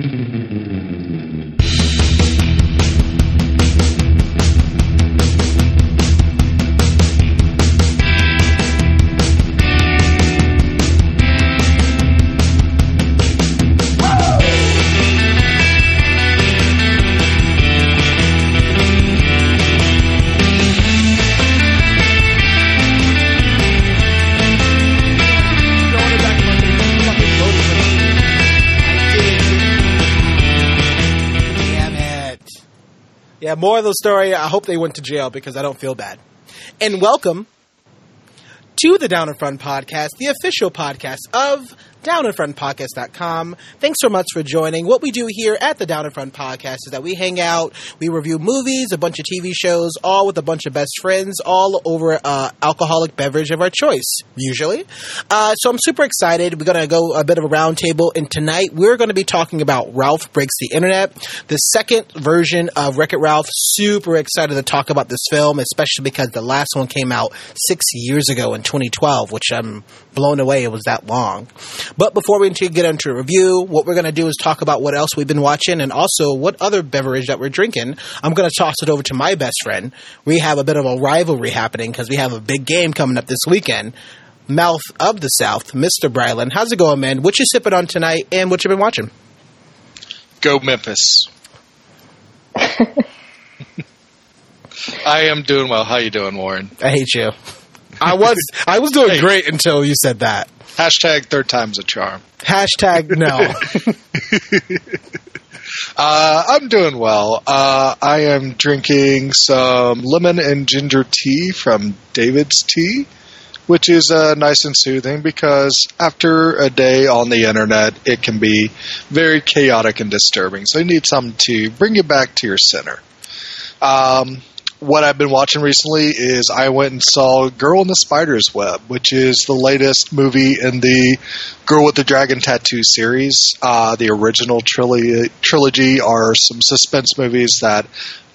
Damn more of the story. I hope they went to jail because I don't feel bad. And welcome to the Down in Front podcast, the official podcast of downinfrontpodcast.com. Thanks so much for joining. What we do here at the Down in Front podcast is that we hang out, we review movies, a bunch of TV shows, all with a bunch of best friends, all over uh, alcoholic beverage of our choice, usually. Uh, so I'm super excited. We're going to go a bit of a roundtable, and tonight we're going to be talking about Ralph Breaks the Internet, the second version of Wreck It Ralph. Super excited to talk about this film, especially because the last one came out six years ago in 2012, which I'm blown away it was that long. But before we get into a review, what we're going to do is talk about what else we've been watching and also what other beverage that we're drinking. I'm going to toss it over to my best friend. We have a bit of a rivalry happening because we have a big game coming up this weekend. Mouth of the South, Mr. Brylan. How's it going, man? What you sipping on tonight and what you been watching? Go Memphis. I am doing well. How you doing, Warren? I hate you. I was I was doing great until you said that. Hashtag third time's a charm. Hashtag no. Uh, I'm doing well. Uh, I am drinking some lemon and ginger tea from David's Tea, which is uh, nice and soothing because after a day on the internet, it can be very chaotic and disturbing. So you need something to bring you back to your center. Um, what I've been watching recently is I went and saw Girl in the Spider's Web, which is the latest movie in the Girl with the Dragon Tattoo series. Uh, the original trilogy, trilogy are some suspense movies that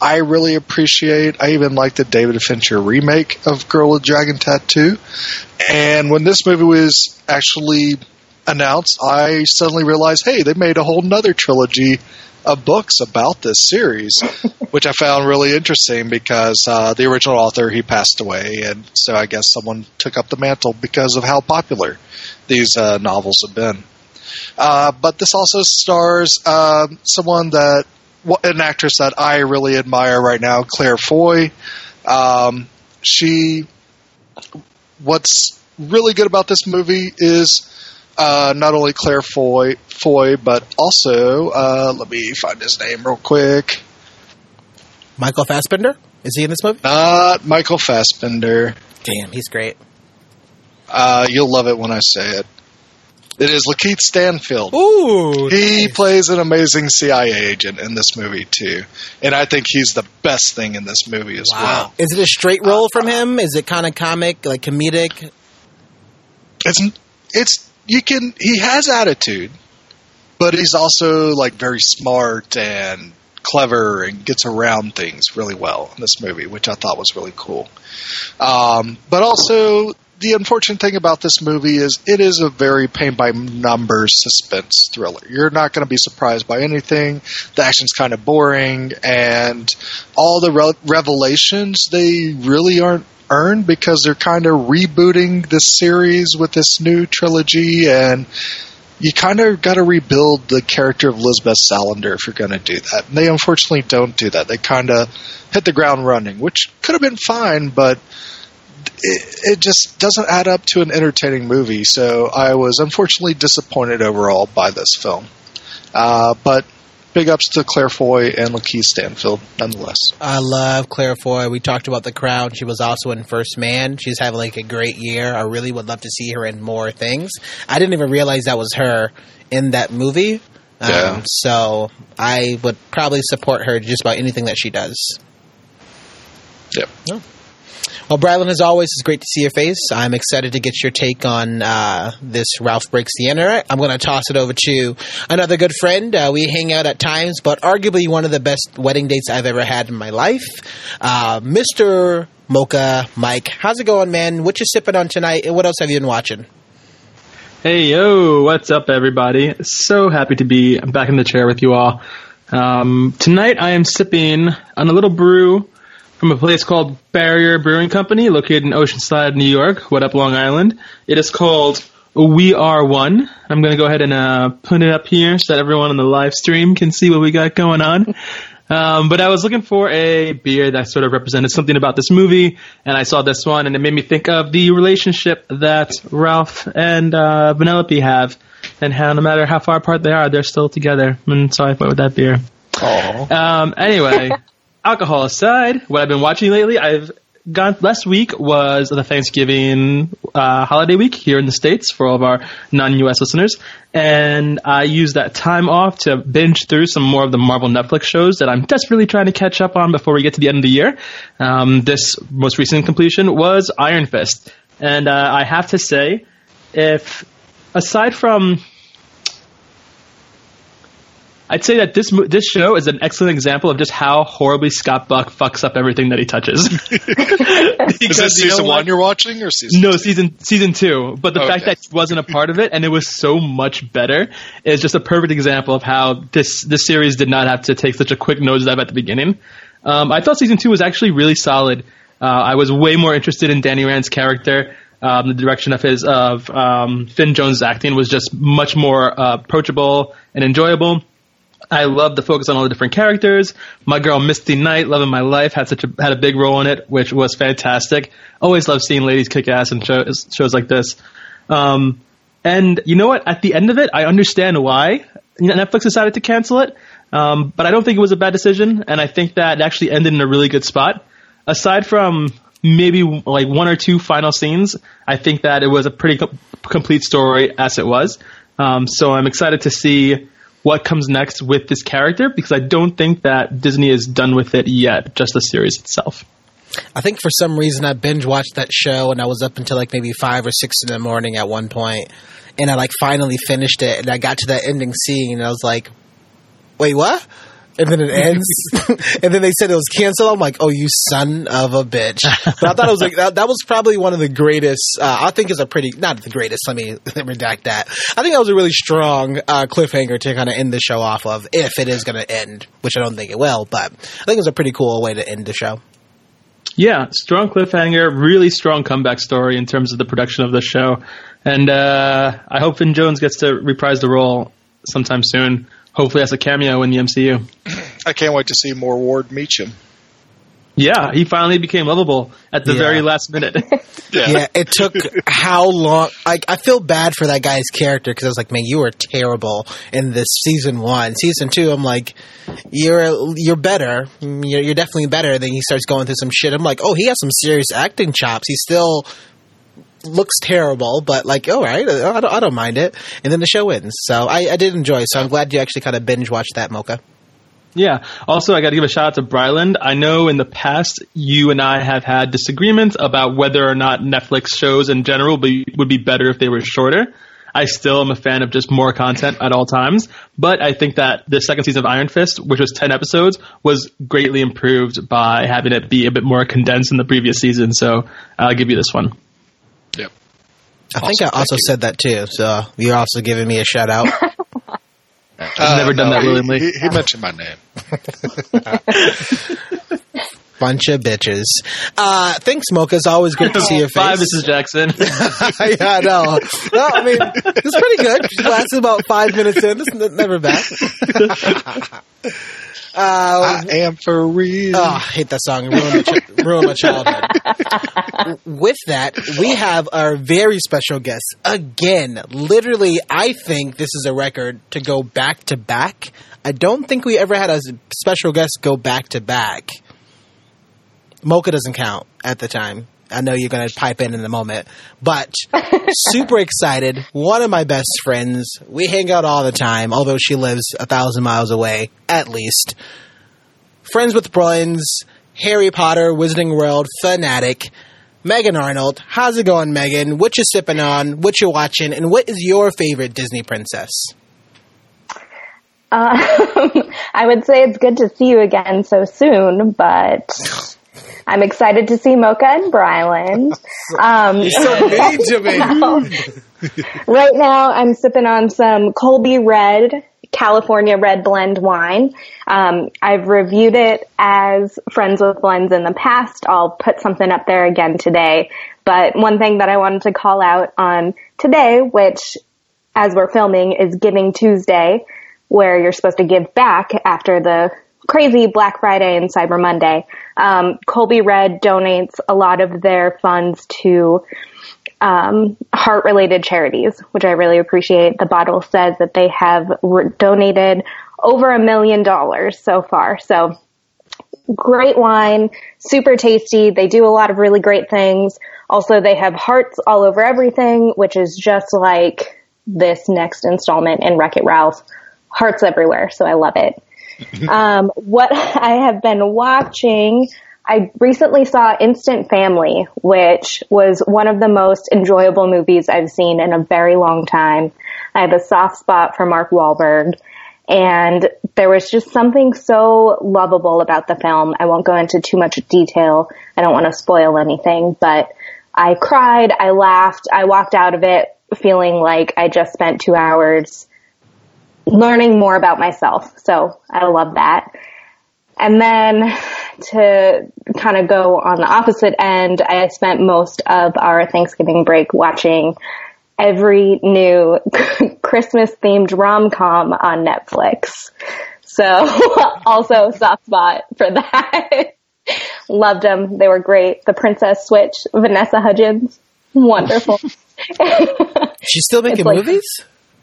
I really appreciate. I even like the David Fincher remake of Girl with Dragon Tattoo. And when this movie was actually announced, I suddenly realized, hey, they made a whole nother trilogy of books about this series, which I found really interesting because uh, the original author he passed away, and so I guess someone took up the mantle because of how popular these uh, novels have been. Uh, but this also stars um someone that an actress that I really admire right now, Claire Foy. Um, she, what's really good about this movie is uh, not only Claire Foy, Foy, but also uh, let me find his name real quick. Michael Fassbender? Is he in this movie? Not Michael Fassbender. Damn, he's great. Uh, you'll love it when I say it. It is LaKeith Stanfield. Ooh. He nice. plays an amazing CIA agent in this movie too, and I think he's the best thing in this movie as well. Is it a straight role from him? Is it kind of comic, like comedic? It's it's you can he has attitude, but he's also like very smart and clever and gets around things really well in this movie, which I thought was really cool. Um, but also the unfortunate thing about this movie is it is a very paint by numbers suspense thriller. You're not going to be surprised by anything. The action's kind of boring, and all the re- revelations they really aren't earned because they're kind of rebooting this series with this new trilogy and you kind of got to rebuild the character of Lisbeth Salander if you're going to do that. And they unfortunately don't do that. They kind of hit the ground running, which could have been fine, but it, it just doesn't add up to an entertaining movie. So I was unfortunately disappointed overall by this film. Uh, but big ups to Claire Foy and LaKeith Stanfield, nonetheless. I love Claire Foy. We talked about The Crown. She was also in First Man. She's having like a great year. I really would love to see her in more things. I didn't even realize that was her in that movie. Yeah. Um, so I would probably support her just about anything that she does. Yep. Well, Bradley, as always, it's great to see your face. I'm excited to get your take on uh, this Ralph Breaks the Internet. I'm going to toss it over to another good friend. Uh, we hang out at times, but arguably one of the best wedding dates I've ever had in my life. Uh, Mr. Mocha Mike. How's it going, man? What you sipping on tonight? What else have you been watching? Hey, yo, what's up, everybody? So happy to be back in the chair with you all. Um, tonight I am sipping on a little brew from a place called Barrier Brewing Company, located in Oceanside, New York. What up, Long Island? It is called We Are One. I'm going to go ahead and uh, put it up here so that everyone on the live stream can see what we got going on. Um, but I was looking for a beer that sort of represented something about this movie, and I saw this one, and it made me think of the relationship that Ralph and uh, Vanellope have, and how no matter how far apart they are, they're still together. And so I went with that beer. Oh, Um, anyway, alcohol aside, what I've been watching lately, I've gone. Last week was the Thanksgiving uh, holiday week here in the states for all of our non-U.S. listeners, and I used that time off to binge through some more of the Marvel Netflix shows that I'm desperately trying to catch up on before we get to the end of the year. Um, this most recent completion was Iron Fist, and uh, I have to say, if aside from I'd say that this this show is an excellent example of just how horribly Scott Buck fucks up everything that he touches. is because this you know season one you're watching or season? No, season season two. But the Okay. fact that he wasn't a part of it and it was so much better is just a perfect example of how this this series did not have to take such a quick nosedive at the beginning. Um, I thought season two was actually really solid. Uh, I was way more interested in Danny Rand's character. Um, the direction of his of um, Finn Jones' acting was just much more uh, approachable and enjoyable. I love the focus on all the different characters. My girl Misty Knight, loving My Life, had such a had a big role in it, which was fantastic. Always love seeing ladies kick ass in shows shows like this. Um, and you know what? At the end of it, I understand why Netflix decided to cancel it. Um, but I don't think it was a bad decision, and I think that it actually ended in a really good spot. Aside from maybe like one or two final scenes, I think that it was a pretty com- complete story as it was. Um, so I'm excited to see what comes next with this character because I don't think that Disney is done with it yet, just the series itself. I think for some reason I binge watched that show and I was up until like maybe five or six in the morning at one point, and I like finally finished it and I got to that ending scene and I was like, "Wait, what?" And then it ends, and then they said it was canceled. I'm like, "Oh, you son of a bitch!" But I thought it was like that, that was probably one of the greatest. Uh, I think is a pretty not the greatest. Let me redact that. I think that was a really strong uh, cliffhanger to kind of end the show off of, if it is going to end, which I don't think it will. But I think it was a pretty cool way to end the show. Yeah, strong cliffhanger, really strong comeback story in terms of the production of the show. And uh, I hope Finn Jones gets to reprise the role sometime soon, hopefully that's a cameo in the MCU. I can't wait to see more Ward Meachum. Yeah, he finally became lovable at the Yeah. very last minute. yeah, it took how long? I, I feel bad for that guy's character because I was like, man, you were terrible in this season one. Season two, I'm like, you're you're better. You're, you're definitely better. Then he starts going through some shit. I'm like, oh, he has some serious acting chops. He's still looks terrible, but like, all right, I don't, I don't mind it. And then the show ends, so I, I did enjoy. So I'm glad you actually kind of binge watched that, Mocha. Yeah. Also, I got to give a shout out to Bryland. I know in the past you and I have had disagreements about whether or not Netflix shows in general be, would be better if they were shorter. I still am a fan of just more content at all times, but I think that the second season of Iron Fist, which was 10 episodes, was greatly improved by having it be a bit more condensed in the previous season. So I'll give you this one. Yep. I think I also said that too. So you're also giving me a shout out. I've never uh, done that willingly. He, he mentioned my name. Bunch of bitches. Uh, thanks, Mocha. It's always great to see your face. Bye, Mrs. Jackson. yeah, I know. No, I mean, it's pretty good. It lasted about five minutes in. It's never bad. uh, I am for real. oh, I hate that song. It Ruined my, ch- ruined my childhood. With that, we have our very special guest again. Literally, I think this is a record to go back to back. I don't think we ever had a special guest go back to back. Mocha doesn't count at the time. I know you're going to pipe in in a moment, but super excited. One of my best friends. We hang out all the time, although she lives a thousand miles away, at least. Friends with Bruins, Harry Potter, Wizarding World, fanatic. Meaghan Arnold. How's it going, Meaghan? What you sipping on? What you watching? And what is your favorite Disney princess? Uh, I would say it's good to see you again so soon, but I'm excited to see Mocha and Bryland. Um, so mean to me. now, right now I'm sipping on some Colby Red California Red Blend wine. Um, I've reviewed it as Friends with Blends in the past. I'll put something up there again today. But one thing that I wanted to call out on today, which as we're filming is Giving Tuesday, where you're supposed to give back after the crazy Black Friday and Cyber Monday. Um, Colby Red donates a lot of their funds to um, heart related charities, which I really appreciate. The bottle says that they have re- donated over a million dollars so far. So great wine, super tasty. They do a lot of really great things. Also, they have hearts all over everything, which is just like this next installment in Wreck It Ralph. Hearts everywhere. So I love it. um, what I have been watching, I recently saw Instant Family, which was one of the most enjoyable movies I've seen in a very long time. I have a soft spot for Mark Wahlberg. And there was just something so lovable about the film. I won't go into too much detail. I don't want to spoil anything, but I cried, I laughed, I walked out of it feeling like I just spent two hours learning more about myself. So I love that. And then to kind of go on the opposite end, I spent most of our Thanksgiving break watching every new Christmas themed rom com on Netflix. So also soft spot for that. Loved them. They were great. The Princess Switch, Vanessa Hudgens, wonderful. She's still making like- movies?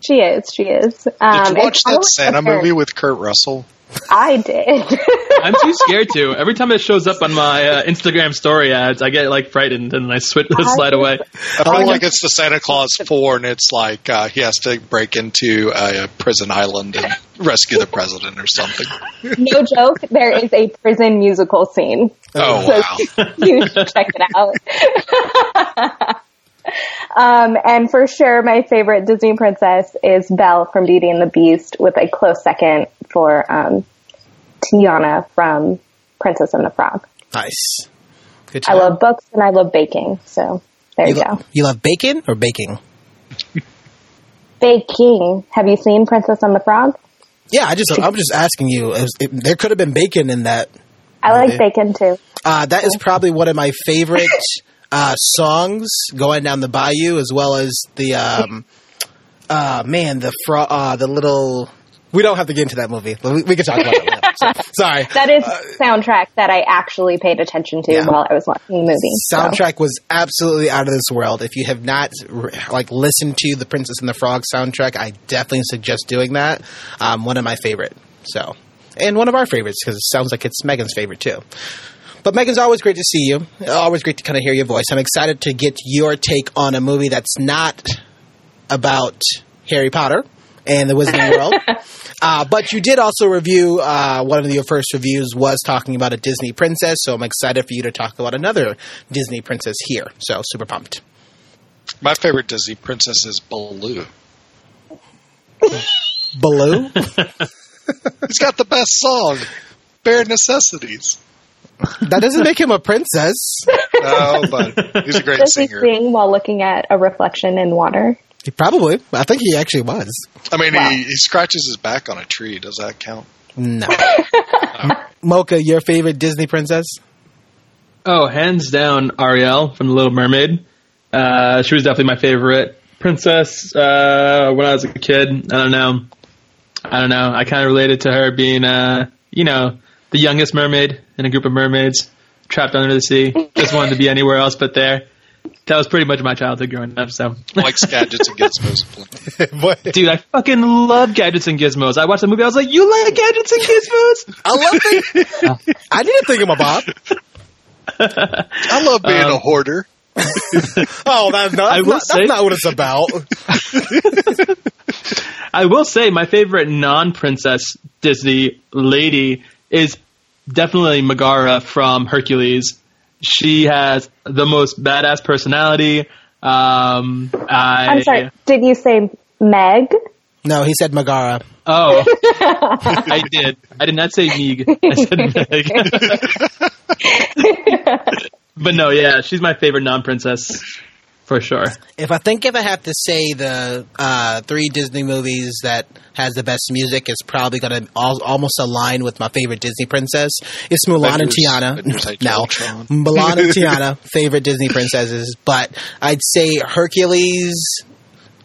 She is. She is. Did Um, you watch that Santa her- movie with Kurt Russell? I did. I'm too scared to. Every time it shows up on my uh, Instagram story ads, I get like frightened and I switch the slide away. I feel like it's the Santa Claus 4, and it's like uh, he has to break into a, a prison island and rescue the president or something. no joke. There is a prison musical scene. Oh, So wow. you should check it out. Um, and for sure, my favorite Disney princess is Belle from Beauty and the Beast, with a close second for um, Tiana from Princess and the Frog. Nice. Good I love books and I love baking, so there you, you, go. you love bacon or baking? Baking. Have you seen Princess and the Frog? Yeah, I just I'm just asking you. It was- it- there could have been bacon in that. I like bacon too. Uh, that is probably one of my favorite uh, songs going down the bayou, as well as the um, uh, man, the fro- uh, the little. We don't have to get into that movie. We, we can talk about it. So- Sorry. That is soundtrack that I actually paid attention to Uh, Yeah. while I was watching the movie. so. soundtrack was absolutely out of this world. If you have not like listened to the Princess and the Frog soundtrack, I definitely suggest doing that. Um, one of my favorite. So, and one of our favorites because it sounds like it's Meaghan's favorite too. But Meaghan's always great to see you. Always great to kind of hear your voice. I'm excited to get your take on a movie that's not about Harry Potter and the Wizarding World. Uh, but you did also review uh, one of your first reviews was talking about a Disney princess, so I'm excited for you to talk about another Disney princess here. So super pumped. My favorite Disney princess is Baloo. Baloo, He's got the best song, Bare Necessities. That doesn't make him a princess. No, but he's a great Does he singer. sing while looking at a reflection in water? He probably, I think he actually was. I mean, Wow. he, he scratches his back on a tree. Does that count? No. Mocha, your favorite Disney princess? Oh, hands down, Ariel from The Little Mermaid. Uh, she was definitely my favorite princess uh, when I was a kid. I don't know. I don't know. I kind of related to her being, uh, you know, the youngest mermaid in a group of mermaids trapped under the sea. Just wanted to be anywhere else but there. That was pretty much my childhood growing up. So, Like Gadgets and Gizmos. What? dude, I fucking love gadgets and gizmos. I watched the movie. I was like, "You like gadgets and gizmos?" I love it. I didn't think him a Bob. I love being Um, a hoarder. Oh, that's not, I will not, say- that's not what it's about. I will say my favorite non-princess Disney lady is definitely Megara from Hercules. She has the most badass personality. Um, I, I'm sorry. Did you say Meg? No, he said Megara. Oh, I did. I did not say Meg. I said Meg. but no, yeah, she's my favorite non-princess. For sure. If I think if I have to say the uh, three Disney movies that has the best music it's probably going to al- almost align with my favorite Disney princess. It's Mulan and Tiana. No, Mulan and Tiana, favorite Disney princesses. But I'd say Hercules,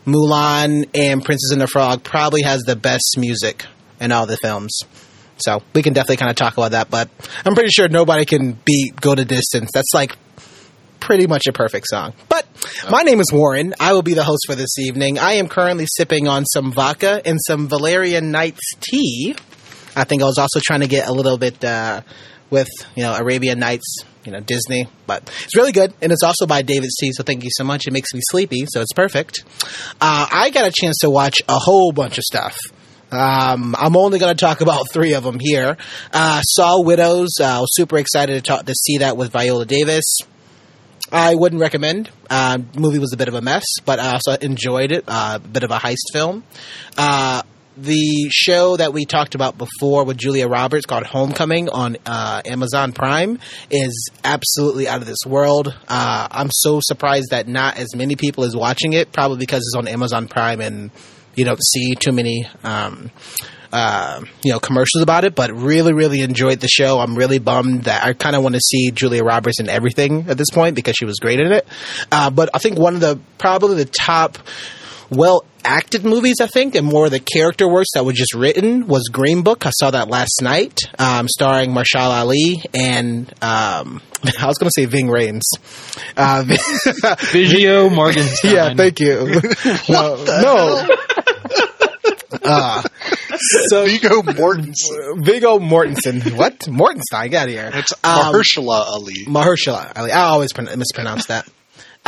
Mulan, and Princess and the Frog probably has the best music in all the films. So we can definitely kind of talk about that. But I'm pretty sure nobody can beat "Go the Distance." That's like pretty much a perfect song. But my name is Warren. I will be the host for this evening. I am currently sipping on some vodka and some Valerian Nights tea. I think I was also trying to get a little bit uh, with you know Arabian Nights, you know Disney, but it's really good, and it's also by David's Tea. So thank you so much. It makes me sleepy, so it's perfect. Uh, I got a chance to watch a whole bunch of stuff. Um, I'm only going to talk about three of them here. Uh, Saw Widows. Uh, I was super excited to talk to see that with Viola Davis. I wouldn't recommend. Uh, movie was a bit of a mess, but I also enjoyed it. Uh, a bit of a heist film. Uh, the show that we talked about before with Julia Roberts called Homecoming on uh, Amazon Prime is absolutely out of this world. Uh, I'm so surprised that not as many people is watching it, probably because it's on Amazon Prime and you don't see too many um, uh, you know commercials about it, but really, really enjoyed the show. I'm really bummed that I kind of want to see Julia Roberts in everything at this point because she was great in it. Uh, but I think one of the probably the top well acted movies, I think, and more of the character works that were just written was Green Book. I saw that last night, um, starring Marshall Ali and um, I was going to say Ving Rhames. Uh, Vigio Morgenstein. yeah, thank you. no, no. Uh, so Viggo Mortensen. Viggo Mortensen. What? Mortenstein? Get out of here. It's Um, Mahershala Ali. Mahershala Ali. I always mispronounce that.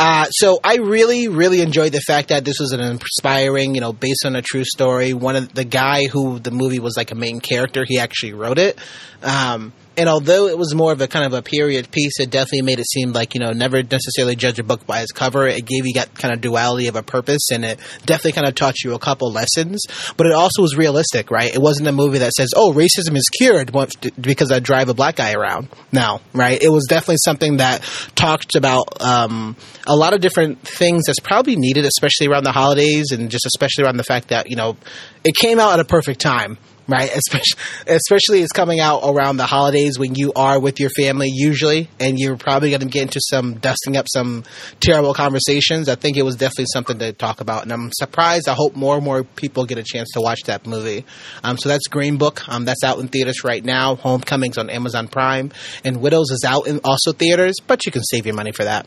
Uh, so I really, really enjoyed the fact that this was an inspiring, you know, based on a true story. One of the guy who the movie was like a main character, he actually wrote it. Um, and although it was more of a kind of a period piece, it definitely made it seem like you know never necessarily judge a book by its cover. It gave you that kind of duality of a purpose, and it definitely kind of taught you a couple lessons. But it also was realistic, right? It wasn't a movie that says, "Oh, racism is cured because I drive a black guy around." now, right? It was definitely something that talked about um, a lot of different things that's probably needed, especially around the holidays, and just especially around the fact that you know it came out at a perfect time right? Especially, especially it's coming out around the holidays when you are with your family usually, and you're probably going to get into some dusting up some terrible conversations. I think it was definitely something to talk about, and I'm surprised. I hope more and more people get a chance to watch that movie. Um, so that's Green Book. Um, that's out in theaters right now. Homecoming's on Amazon Prime, and Widows is out in also theaters, but you can save your money for that.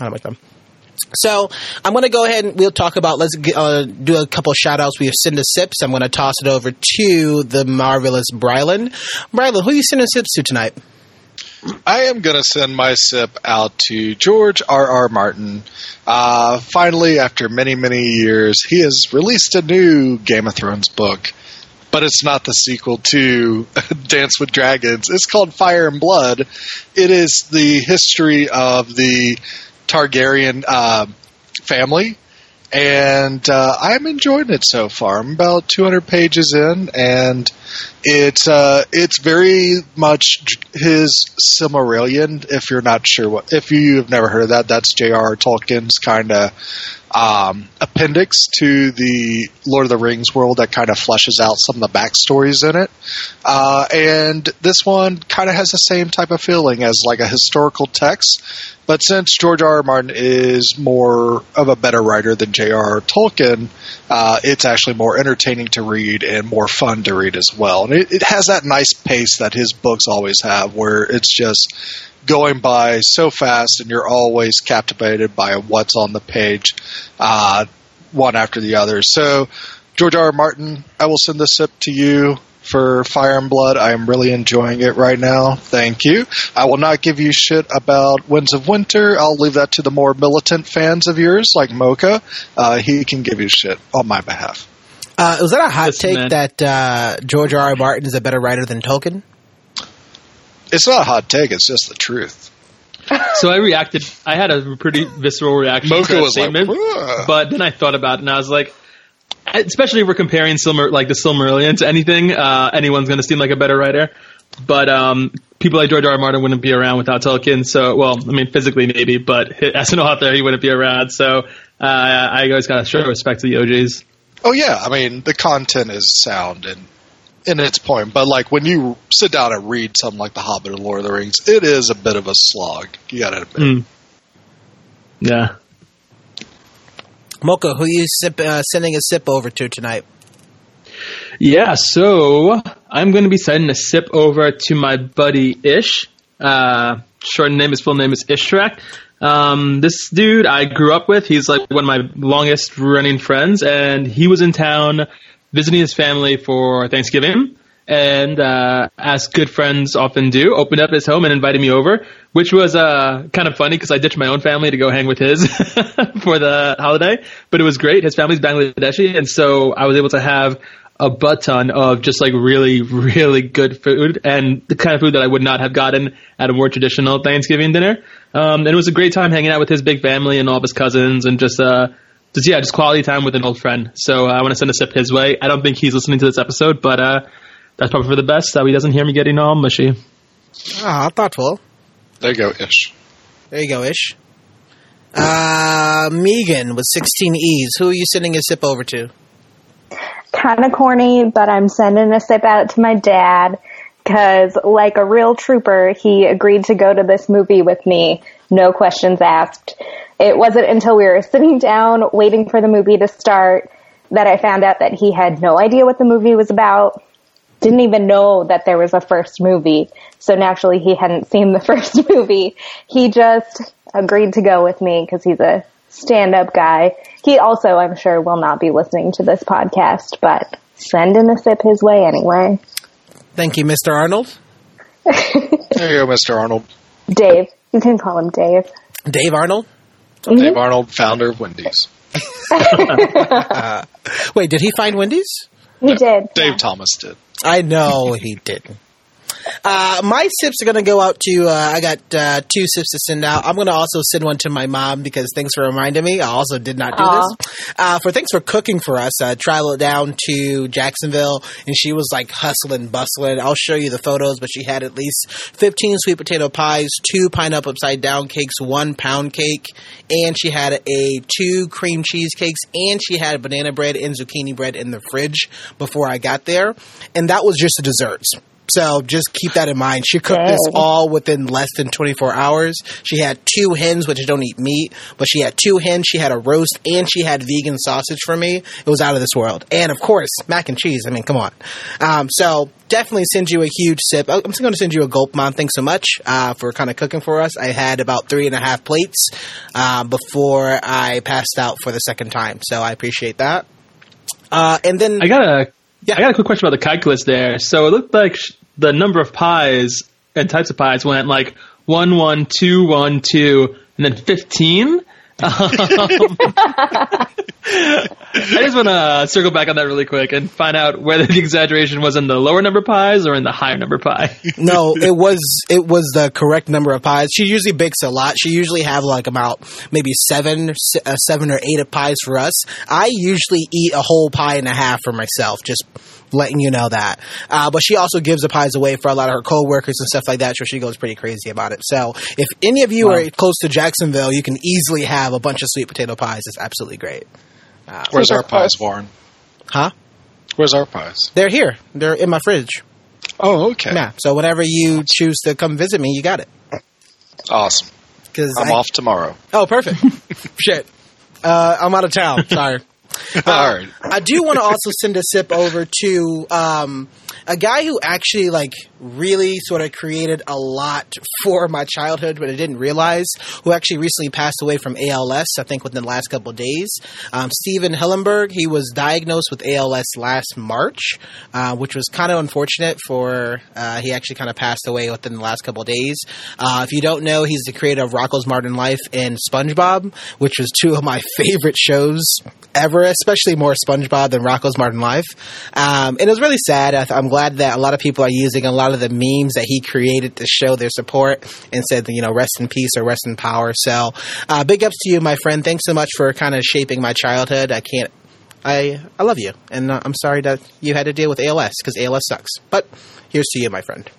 I don't like them. So I'm going to go ahead and we'll talk about. Let's uh, do a couple shout outs. We have Cinda Sips. I'm going to toss it over to the marvelous Brylan. Brylan, who are you sending sips to tonight? I am going to send my sip out to George R. R. Martin. Uh, finally, after many, many years, he has released a new Game of Thrones book, but it's not the sequel to Dance with Dragons. It's called Fire and Blood. It is the history of the Targaryen uh, family. And uh, I'm enjoying it so far. I'm about 200 pages in, and it's uh, it's very much his Silmarillion. If you're not sure what, if you have never heard of that, that's J.R.R. Tolkien's kind of um, appendix to the Lord of the Rings world that kind of fleshes out some of the backstories in it. Uh, and this one kind of has the same type of feeling as like a historical text. But since George R. R. Martin is more of a better writer than J.R.R. Tolkien, uh, it's actually more entertaining to read and more fun to read as well. And it, it has that nice pace that his books always have, where it's just going by so fast and you're always captivated by what's on the page, uh, one after the other. So, George R. R. Martin, I will send this sip to you for Fire and Blood. I am really enjoying it right now. Thank you. I will not give you shit about Winds of Winter. I'll leave that to the more militant fans of yours, like Mocha. Uh, he can give you shit on my behalf. Uh, was that a hot Listen, take man. that uh, George R. R. Martin is a better writer than Tolkien? It's not a hot take, it's just the truth. So I reacted. I had a pretty visceral reaction Mocha to that like, statement, "Ugh." but then I thought about it and I was like, especially if we're comparing Silmar like the Silmarillion to anything, uh, anyone's going to seem like a better writer. But um, people like George R. R. Martin wouldn't be around without Tolkien. So, well, I mean, physically maybe, but as an author, he wouldn't be around. So, uh, I always got to show respect to the OGs. Oh yeah, I mean the content is sound and in its point, but like when you sit down and read something like The Hobbit or Lord of the Rings, it is a bit of a slog. You got to admit. Mm. Yeah. Mocha, who you sip, uh, sending a sip over to tonight? Yeah, so I'm going to be sending a sip over to my buddy Ish. Uh, short name, his full name is Ishtrak. Um, this dude I grew up with, he's like one of my longest running friends, and he was in town visiting his family for Thanksgiving. And uh, as good friends often do, opened up his home and invited me over, which was uh, kind of funny because I ditched my own family to go hang with his for the holiday. But it was great. His family's Bangladeshi, and so I was able to have a butt ton of just like really, really good food and the kind of food that I would not have gotten at a more traditional Thanksgiving dinner. Um, and it was a great time hanging out with his big family and all of his cousins and just, uh, just yeah, just quality time with an old friend. So uh, I want to send a sip his way. I don't think he's listening to this episode, but uh, that's probably for the best. So he doesn't hear me getting all mushy. Ah, thoughtful. There you go, Ish. There you go, Ish. Uh, Meaghan with 16 E's. Who are you sending a sip over to? kind of corny, but I'm sending a sip out to my dad because like a real trooper, he agreed to go to this movie with me. No questions asked. It wasn't until we were sitting down waiting for the movie to start that I found out that he had no idea what the movie was about. Didn't even know that there was a first movie. So naturally he hadn't seen the first movie. He just agreed to go with me because he's a stand up guy. He also, I'm sure, will not be listening to this podcast, but send in a sip his way anyway. Thank you, Mr. Arnold. there you go, Mr. Arnold. Dave. You can call him Dave. Dave Arnold? Mm-hmm. Dave Arnold, founder of Wendy's. uh, wait, did he find Wendy's? He did. Dave yeah. Thomas did. I know he didn't. Uh, my sips are going to go out to, uh, I got uh, two sips to send out. I'm going to also send one to my mom because thanks for reminding me. I also did not do Aww. this. Uh, for thanks for cooking for us. I traveled down to Jacksonville and she was like hustling, bustling. I'll show you the photos, but she had at least 15 sweet potato pies, two pineapple upside down cakes, one pound cake, and she had a two cream cheese cakes, and she had banana bread and zucchini bread in the fridge before I got there. And that was just the desserts. So just keep that in mind. She cooked this all within less than 24 hours. She had two hens, which I don't eat meat, but she had two hens. She had a roast and she had vegan sausage for me. It was out of this world. And of course, mac and cheese. I mean, come on. Um, so definitely send you a huge sip. I'm going to send you a gulp, mom. Thanks so much uh, for kind of cooking for us. I had about three and a half plates uh, before I passed out for the second time. So I appreciate that. Uh, and then I got a yeah. I got a quick question about the calculus there. So it looked like sh- the number of pies and types of pies went like one, one, two, one, two, and then fifteen. Um, I just want to circle back on that really quick and find out whether the exaggeration was in the lower number pies or in the higher number pie. no, it was it was the correct number of pies. She usually bakes a lot. She usually have like about maybe seven, uh, seven or eight of pies for us. I usually eat a whole pie and a half for myself, just letting you know that. Uh, but she also gives the pies away for a lot of her coworkers and stuff like that, so she goes pretty crazy about it. So if any of you wow. are close to Jacksonville, you can easily have a bunch of sweet potato pies. It's absolutely great. Uh, Where's our pies, Warren? Huh? Where's our pies? They're here. They're in my fridge. Oh, okay. Yeah. So whenever you choose to come visit me, you got it. Awesome. Because I'm I, off tomorrow. Oh, perfect. Shit. Uh, I'm out of town. Sorry. All right. I do want to also send a sip over to um, a guy who actually like really sort of created a lot for my childhood, but I didn't realize. Who actually recently passed away from ALS, I think, within the last couple days. Um, Stephen Hillenburg. He was diagnosed with ALS last March, uh, which was kind of unfortunate. For uh, he actually kind of passed away within the last couple days. Uh, if you don't know, he's the creator of Rocko's Modern Life and SpongeBob, which was two of my favorite shows ever, especially more SpongeBob than Rocko's Modern Life. Um, and it was really sad. I am glad that a lot of people are using a lot of the memes that he created to show their support and said, you know, rest in peace or rest in power. So, uh, big ups to you, my friend. Thanks so much for kind of shaping my childhood. I can't. I I love you, and uh, I'm sorry that you had to deal with ALS because ALS sucks. But here's to you, my friend.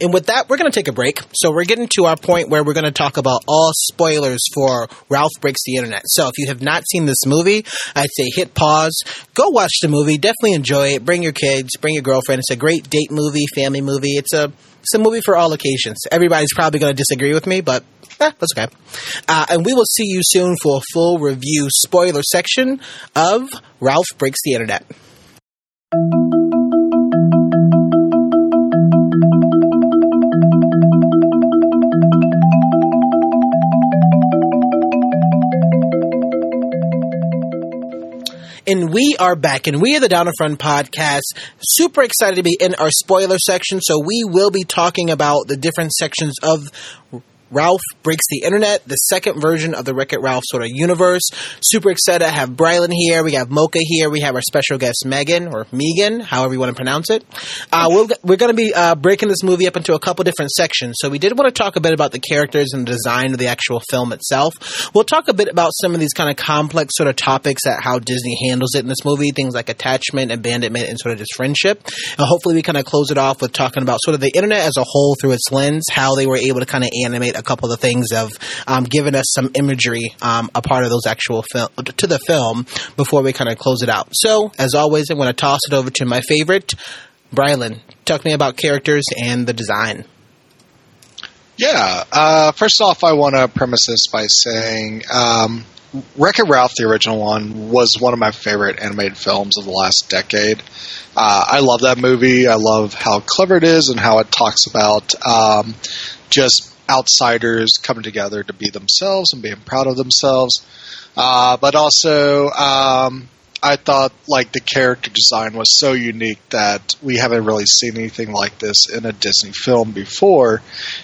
And with that, we're going to take a break. So we're getting to our point where we're going to talk about all spoilers for Ralph Breaks the Internet. So if you have not seen this movie, I'd say hit pause, go watch the movie, definitely enjoy it. Bring your kids, bring your girlfriend. It's a great date movie, family movie. It's a it's a movie for all occasions. Everybody's probably going to disagree with me, but eh, that's okay. Uh, and we will see you soon for a full review spoiler section of Ralph Breaks the Internet. And we are back, and we are the Down in Front podcast. Super excited to be in our spoiler section. So we will be talking about the different sections of Ralph Breaks the Internet, the second version of the Wreck It Ralph sort of universe. Super excited to have Brylan here. We have Mocha here. We have our special guest Megan or Megan, however you want to pronounce it. Uh, we'll, we're going to be uh, breaking this movie up into a couple different sections. So we did want to talk a bit about the characters and the design of the actual film itself. We'll talk a bit about some of these kind of complex sort of topics at how Disney handles it in this movie, things like attachment, abandonment, and sort of just friendship. And hopefully we kind of close it off with talking about sort of the internet as a whole through its lens, how they were able to kind of animate a couple of things of um, giving us some imagery, um, a part of those actual film to the film before we kind of close it out. So, as always, I'm going to toss it over to my favorite, Brylan. Talk to me about characters and the design. Yeah. Uh, first off, I want to premise this by saying um, Wreck It Ralph, the original one, was one of my favorite animated films of the last decade. Uh, I love that movie. I love how clever it is and how it talks about um, just outsiders coming together to be themselves and being proud of themselves. Uh, but also, um, I thought like the character design was so unique that we haven't really seen anything like this in a Disney film before,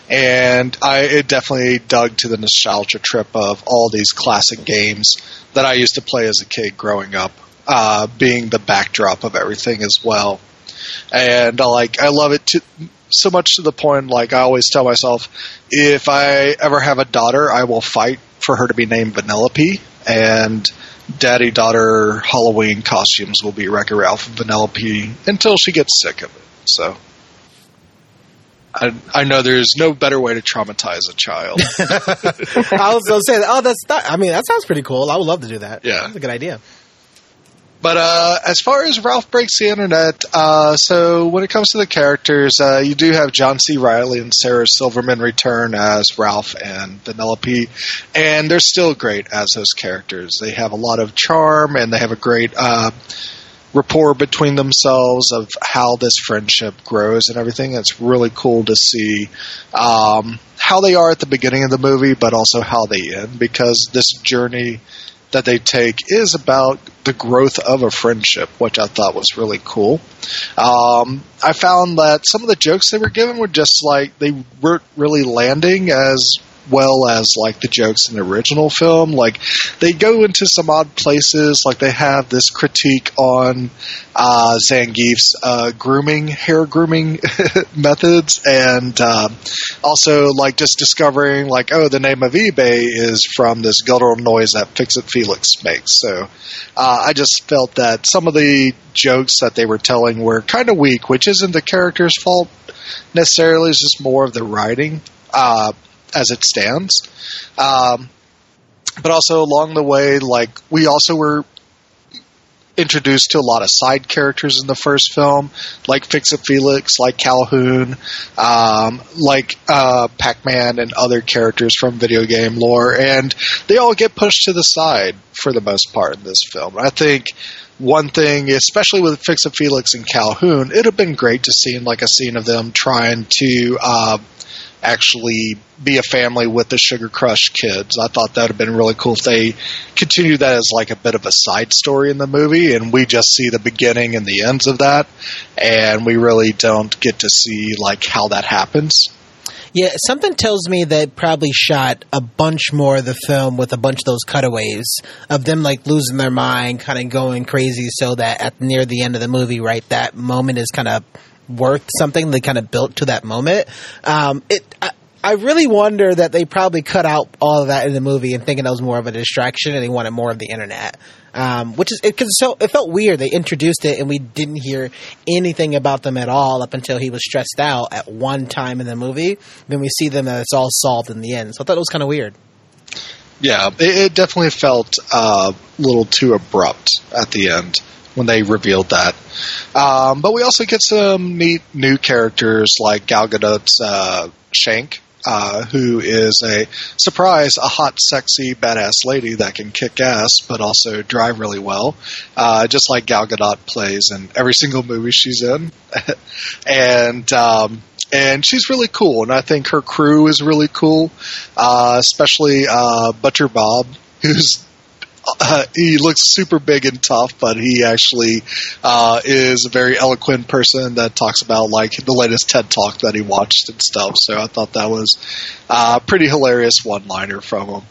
and I it definitely dug to the nostalgia trip of all these classic games that I used to play as a kid growing up, uh, being the backdrop of everything as well. And uh, like I love it to, so much to the point like I always tell myself, if I ever have a daughter, I will fight for her to be named Vanellope and daddy daughter Halloween costumes will be Wreck-It Ralph and Vanellope until she gets sick of it. So I, I know there's no better way to traumatize a child. I was going to say, oh, that's not, I mean, that sounds pretty cool. I would love to do that. Yeah. That's a good idea. But uh, as far as Ralph Breaks the Internet, uh, so when it comes to the characters, uh, you do have John C. Reilly and Sarah Silverman return as Ralph and Vanellope, and they're still great as those characters. They have a lot of charm, and they have a great uh, rapport between themselves of how this friendship grows and everything. It's really cool to see um, how they are at the beginning of the movie, but also how they end, because this journey that they take is about the growth of a friendship, which I thought was really cool. Um, I found that some of the jokes they were given were just like they weren't really landing as well as like the jokes in the original film. Like they go into some odd places. Like they have this critique on uh, Zangief's uh, grooming, hair grooming methods, and uh, also like just discovering like oh the name of eBay is from this guttural noise that Fix It Felix makes. So uh, I just felt that some of the jokes that they were telling were kind of weak, which isn't the character's fault necessarily. It's just more of the writing. Uh, as it stands. Um, but also along the way, like we also were introduced to a lot of side characters in the first film, like Fix It Felix, like Calhoun, um, like uh, Pac Man, and other characters from video game lore, and they all get pushed to the side for the most part in this film. I think one thing, especially with Fix It Felix and Calhoun, it'd have been great to see like a scene of them trying to. Uh, actually be a family with the Sugar Crush kids. I thought that would have been really cool if they continued that as like a bit of a side story in the movie, and we just see the beginning and the ends of that, and we really don't get to see like how that happens. Yeah, something tells me they probably shot a bunch more of the film with a bunch of those cutaways of them like losing their mind, kind of going crazy, so that at near the end of the movie, right, that moment is kind of worth something they kind of built to that moment. Um, it. I, I really wonder that they probably cut out all of that in the movie and thinking that was more of a distraction and they wanted more of the internet. Um, which is because so it felt weird. They introduced it and we didn't hear anything about them at all up until he was stressed out at one time in the movie. Then we see them and it's all solved in the end. So I thought it was kind of weird. Yeah, it, it definitely felt uh, a little too abrupt at the end when they revealed that. Um, but we also get some neat new characters like Gal Gadot's uh, Shank, uh, who is a surprise, a hot, sexy, badass lady that can kick ass but also drive really well, uh, just like Gal Gadot plays in every single movie she's in, and um, and she's really cool, and I think her crew is really cool, uh, especially uh, Butcher Boy, who's uh, he looks super big and tough, but he actually uh, is a very eloquent person that talks about like the latest TED talk that he watched and stuff. So I thought that was a pretty hilarious one liner from him.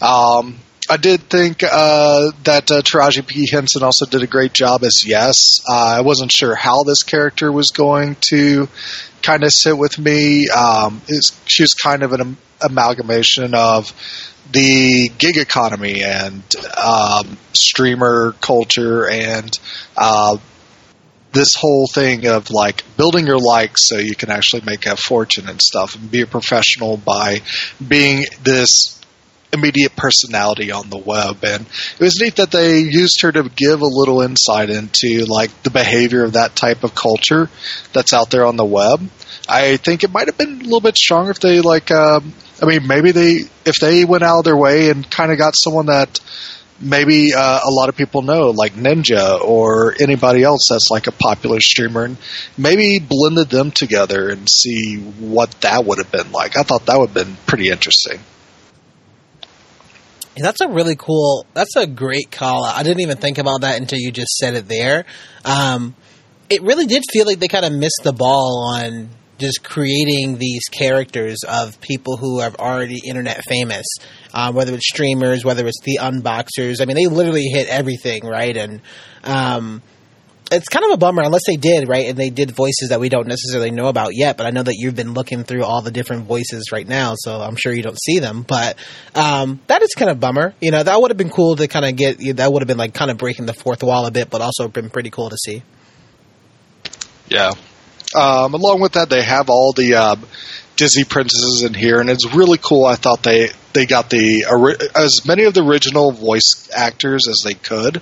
Um, I did think uh, that uh, Taraji P. Henson also did a great job as Yes. Uh, I wasn't sure how this character was going to kind of sit with me. Um, she was kind of an amalgamation of the gig economy and um, streamer culture and uh, this whole thing of like building your likes so you can actually make a fortune and stuff and be a professional by being this immediate personality on the web and it was neat that they used her to give a little insight into like the behavior of that type of culture that's out there on the web i think it might have been a little bit stronger if they like um, I mean, maybe they if they went out of their way and kind of got someone that maybe uh, a lot of people know, like Ninja or anybody else that's like a popular streamer, and maybe blended them together and see what that would have been like. I thought that would have been pretty interesting. That's a really cool. That's a great call. I didn't even think about that until you just said it there. Um, it really did feel like they kind of missed the ball on just creating these characters of people who are already internet famous, uh, whether it's streamers, whether it's the unboxers. I mean, they literally hit everything, right? And um, it's kind of a bummer unless they did, right? And they did voices that we don't necessarily know about yet. But I know that you've been looking through all the different voices right now, so I'm sure you don't see them. But um, that is kind of bummer. You know, that would have been cool to kind of get. That would have been like kind of breaking the fourth wall a bit, but also been pretty cool to see. Yeah, um, along with that, they have all the uh, Disney princesses in here, and it's really cool. I thought they they got the as many of the original voice actors as they could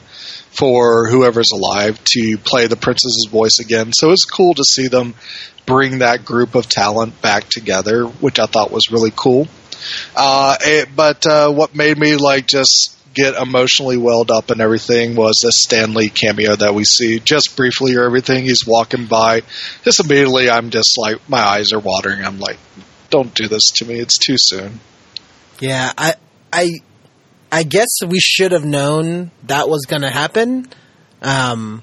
for whoever's alive to play the princess's voice again. So it's cool to see them bring that group of talent back together, which I thought was really cool. Uh, it, but uh, what made me like just get emotionally welled up and everything was a Stan Lee cameo that we see just briefly or everything. He's walking by. Just immediately, I'm just like, my eyes are watering. I'm like, don't do this to me. It's too soon. Yeah, I, I, I guess we should have known that was going to happen. Um,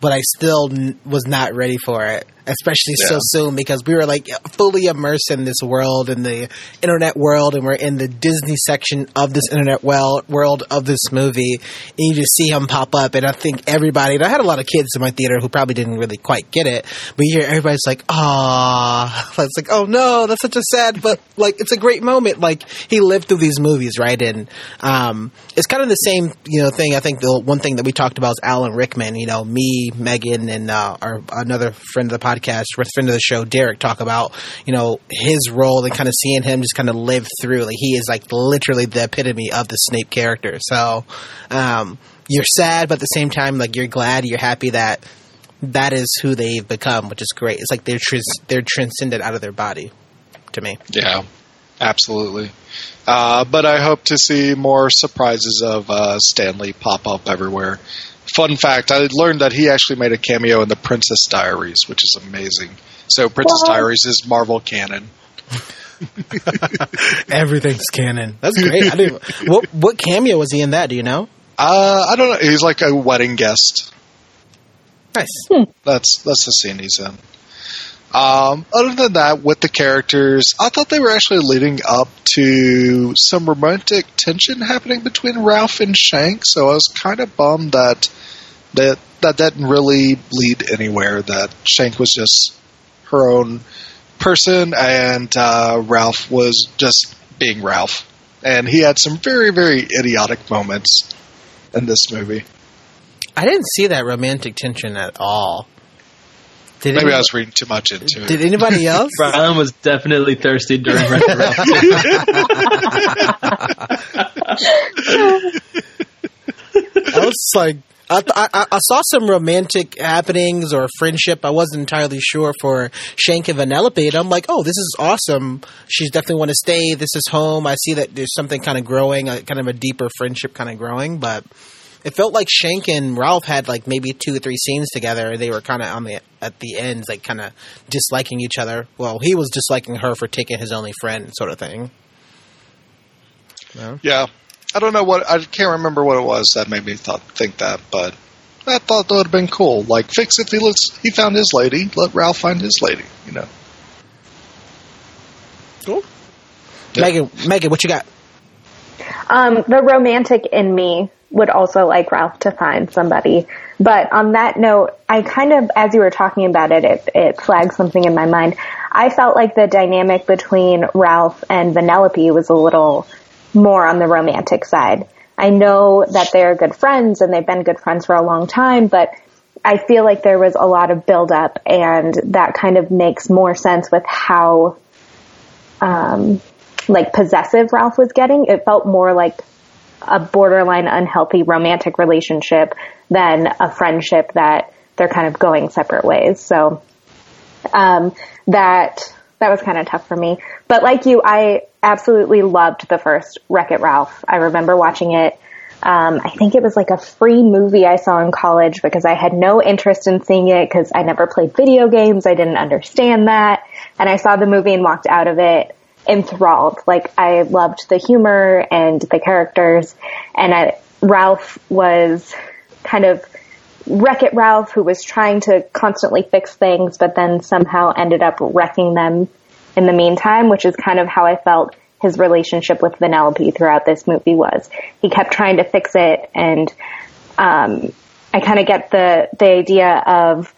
but I still n- was not ready for it especially yeah. so soon because we were like fully immersed in this world in the internet world and we're in the disney section of this internet world world of this movie and you just see him pop up and i think everybody and i had a lot of kids in my theater who probably didn't really quite get it but you hear everybody's like ah it's like oh no that's such a sad but like it's a great moment. Like he lived through these movies right? And um, it's kind of the same you know thing i think the one thing that we talked about is alan rickman you know me Meaghan and uh, our another friend of the podcast podcast, with friend of the show, Derek, talk about you know his role and kind of seeing him just kind of live through. Like he is like literally the epitome of the Snape character. So um, you're sad, but at the same time, like you're glad, you're happy that that is who they've become, which is great. It's like they're trans- they're transcended out of their body to me. Yeah, absolutely. Uh, but I hope to see more surprises of uh, Stan Lee pop up everywhere fun fact: I learned that he actually made a cameo in the Princess Diaries, which is amazing. So, Princess what? Diaries is Marvel canon. Everything's canon. That's great. I didn't, what what cameo was he in that? Do you know? Uh, I don't know. He's like a wedding guest. Nice. Hmm. That's that's the scene he's in. Um, other than that, with the characters, I thought they were actually leading up to some romantic tension happening between Ralph and Shank. So I was kind of bummed that that that didn't really lead anywhere. That Shank was just her own person, and uh, Ralph was just being Ralph. And he had some very, very idiotic moments in this movie. I didn't see that romantic tension at all. Did Maybe any, I was reading too much into it. Did anybody else? Brian was definitely thirsty during Ralph. I was like, I, I, I, saw some romantic happenings or friendship. I wasn't entirely sure for Shank and Vanellope. And I'm like, oh, this is awesome. She's definitely want to stay. This is home. I see that there's something kind of growing, a, kind of a deeper friendship kind of growing. But it felt like Shank and Ralph had like maybe two or three scenes together. They were kind of on the at the ends, like kind of disliking each other. Well, he was disliking her for taking his only friend, sort of thing. No? Yeah, I don't know what I can't remember what it was that made me thought, think that, but I thought that would have been cool. Like fix it. he looks he found his lady, let Ralph find his lady. You know. Cool. Yep. Meaghan, Meaghan, what you got? Um, the romantic in me would also like Ralph to find somebody. But on that note, I kind of, as you were talking about it, it, it flagged something in my mind. I felt like the dynamic between Ralph and Vanellope was a little more on the romantic side. I know that they're good friends and they've been good friends for a long time, but I feel like there was a lot of buildup and that kind of makes more sense with how, um, like possessive Ralph was getting. It felt more like a borderline unhealthy romantic relationship than a friendship that they're kind of going separate ways. So, um, that, that was kind of tough for me. But like you, I absolutely loved the first Wreck It Ralph. I remember watching it. Um, I think it was like a free movie I saw in college because I had no interest in seeing it because I never played video games. I didn't understand that. And I saw the movie and walked out of it enthralled. Like I loved the humor and the characters and I, Ralph was kind of Wreck It Ralph who was trying to constantly fix things but then somehow ended up wrecking them in the meantime, which is kind of how I felt his relationship with Vanellope throughout this movie was. He kept trying to fix it and, um, I kind of get the, the idea of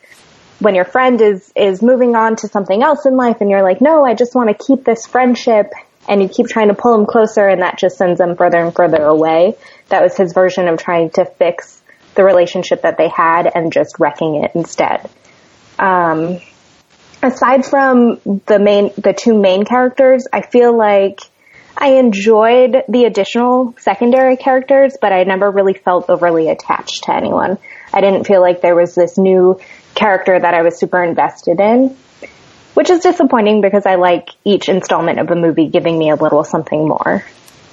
when your friend is, is moving on to something else in life and you're like, no, I just want to keep this friendship and you keep trying to pull them closer and that just sends them further and further away. That was his version of trying to fix the relationship that they had and just wrecking it instead. Um, aside from the main, the two main characters, I feel like I enjoyed the additional secondary characters, but I never really felt overly attached to anyone. I didn't feel like there was this new character that I was super invested in, which is disappointing because I like each installment of a movie giving me a little something more.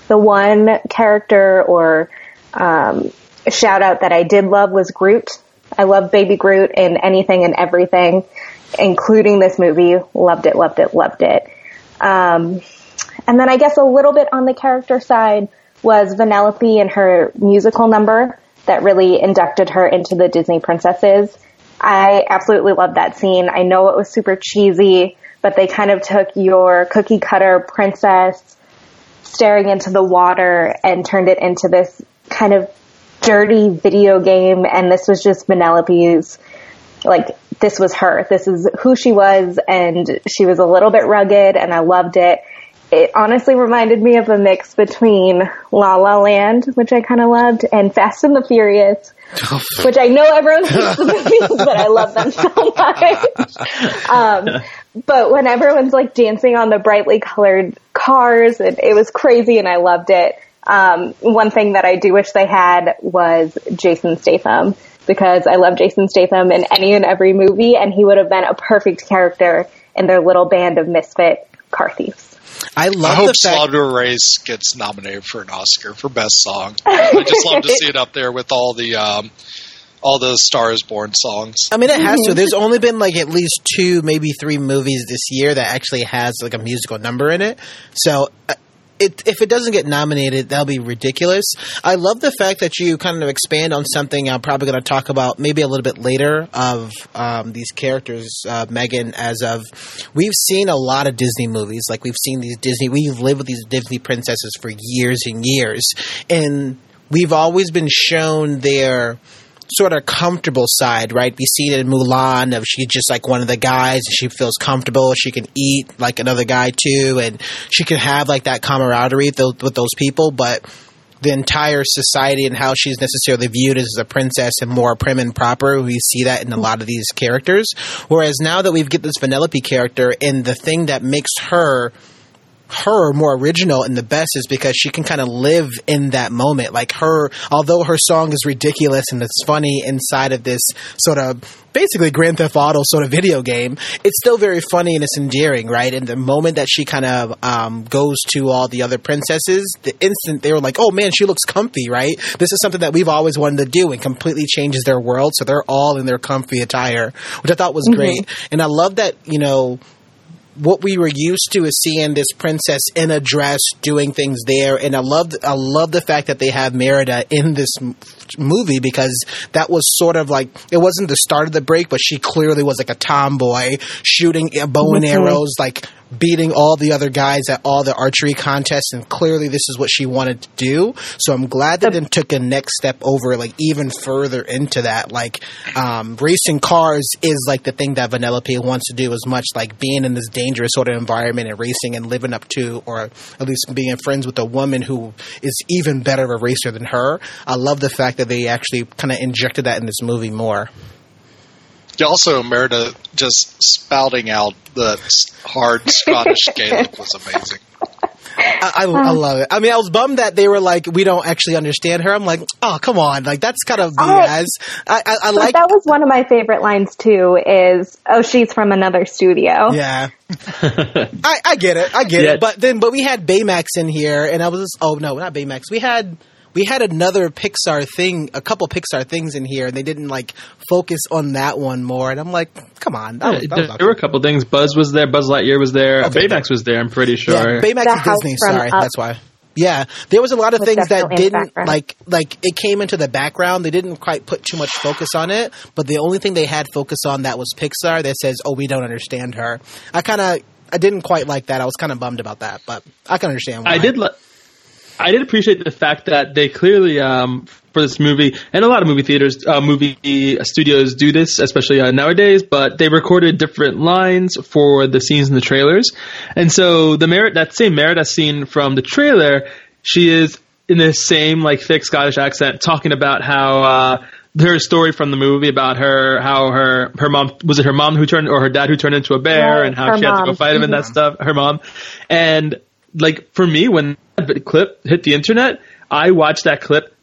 The one character or um, shout out that I did love was Groot. I love Baby Groot in anything and everything including this movie. Loved it, loved it, loved it. Um, and then I guess a little bit on the character side was Vanellope and her musical number that really inducted her into the Disney princesses. I absolutely loved that scene. I know it was super cheesy, but they kind of took your cookie cutter princess staring into the water and turned it into this kind of dirty video game. And this was just Vanellope's like this was her. This is who she was and she was a little bit rugged and I loved it. It honestly reminded me of a mix between La La Land, which I kind of loved, and Fast and the Furious, which I know everyone hates the movies, but I love them so much. Um, but when everyone's like dancing on the brightly colored cars, it, it was crazy and I loved it. Um, one thing that I do wish they had was Jason Statham because I love Jason Statham in any and every movie, and he would have been a perfect character in their little band of misfit car thieves. I love. I hope Slaughter Race gets nominated for an Oscar for best song. I just love to see it up there with all the um, all the Stars Born songs. I mean, it has to. There's only been like at least two, maybe three movies this year that actually has like a musical number in it. So uh, it, if it doesn't get nominated, that'll be ridiculous. I love the fact that you kind of expand on something I'm probably going to talk about maybe a little bit later of um, these characters, uh, Meaghan, as of we've seen a lot of Disney movies. Like we've seen these Disney, we've lived with these Disney princesses for years and years. And we've always been shown their sort of comfortable side, right? We see it in Mulan of she's just like one of the guys. She feels comfortable. She can eat like another guy too, and she can have like that camaraderie th- with those people. But the entire society and how she's necessarily viewed as a princess and more prim and proper. We see that in a lot of these characters. Whereas now that we've get this Vanellope character, and the thing that makes her her more original and the best is because she can kind of live in that moment. Like her, although her song is ridiculous and it's funny inside of this sort of basically Grand Theft Auto sort of video game, it's still very funny and it's endearing, right? And the moment that she kind of um, goes to all the other princesses, the instant they were like, "Oh man, she looks comfy," right? This is something that we've always wanted to do and completely changes their world. So they're all in their comfy attire, which I thought was mm-hmm. great. And I love that you know what we were used to is seeing this princess in a dress doing things there, and I love I love the fact that they have Merida in this movie because that was sort of like it wasn't the start of the break, but she clearly was like a tomboy shooting bow and arrows, like beating all the other guys at all the archery contests, and clearly this is what she wanted to do. So I'm glad that then took a next step over, like even further into that. Like um, racing cars is like the thing that Vanellope wants to do as much, like being in this dangerous sort of environment and racing and living up to, or at least being friends with a woman who is even better of a racer than her. I love the fact that they actually kind of injected that in this movie more also Merida just spouting out the hard Scottish Gaelic was amazing. I, I, I, um, love it. I mean, I was bummed that they were like, we don't actually understand her. I'm like, oh, come on, like that's kind of BS. I, I, I like that was one of my favorite lines too. Is oh, she's from another studio. Yeah, I, I get it, I get yeah. it. But then, but we had Baymax in here, and I was, just, oh no, not Baymax. We had we had another Pixar thing, a couple Pixar things in here, and they didn't like focus on that one more. And I'm like, come on, that yeah, was, that there, was there were a couple things. Buzz was there, Buzz Lightyear was there, okay, Baymax was there. I'm pretty sure. Yeah, Baymax the is Disney. Sorry, up. that's why. Yeah, there was a lot of things that didn't like like it came into the background. They didn't quite put too much focus on it, but the only thing they had focus on that was Pixar that says, "Oh, we don't understand her." I kind of I didn't quite like that. I was kind of bummed about that, but I can understand why. I did. Li- I did appreciate the fact that they clearly, um, for this movie, and a lot of movie theaters, uh, movie studios do this, especially uh, nowadays. But they recorded different lines for the scenes in the trailers, and so the merit that same Merida scene from the trailer, she is in the same like thick Scottish accent, talking about how. Uh, her story from the movie about her how her her mom was it her mom who turned or her dad who turned into a bear yeah, and how she mom. had to go fight him mm-hmm. and that stuff her mom and like for me when clip hit the internet, I watched that clip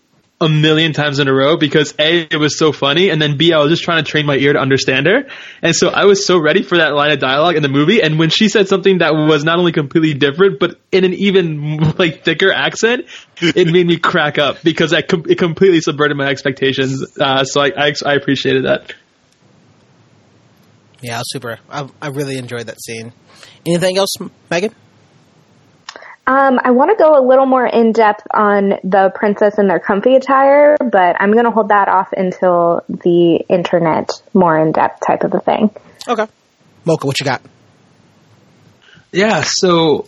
a million times in a row because A, it was so funny, and then B, I was just trying to train my ear to understand her. And so I was so ready for that line of dialogue in the movie. And when she said something that was not only completely different, but in an even like thicker accent, it made me crack up because I com- it completely subverted my expectations. Uh, so I, I, I appreciated that. Yeah, super. I, I really enjoyed that scene. Anything else, Meaghan? Um, I want to go a little more in depth on the princess and their comfy attire, but I'm going to hold that off until the internet more in depth type of a thing. Okay. Mocha, what you got? Yeah, so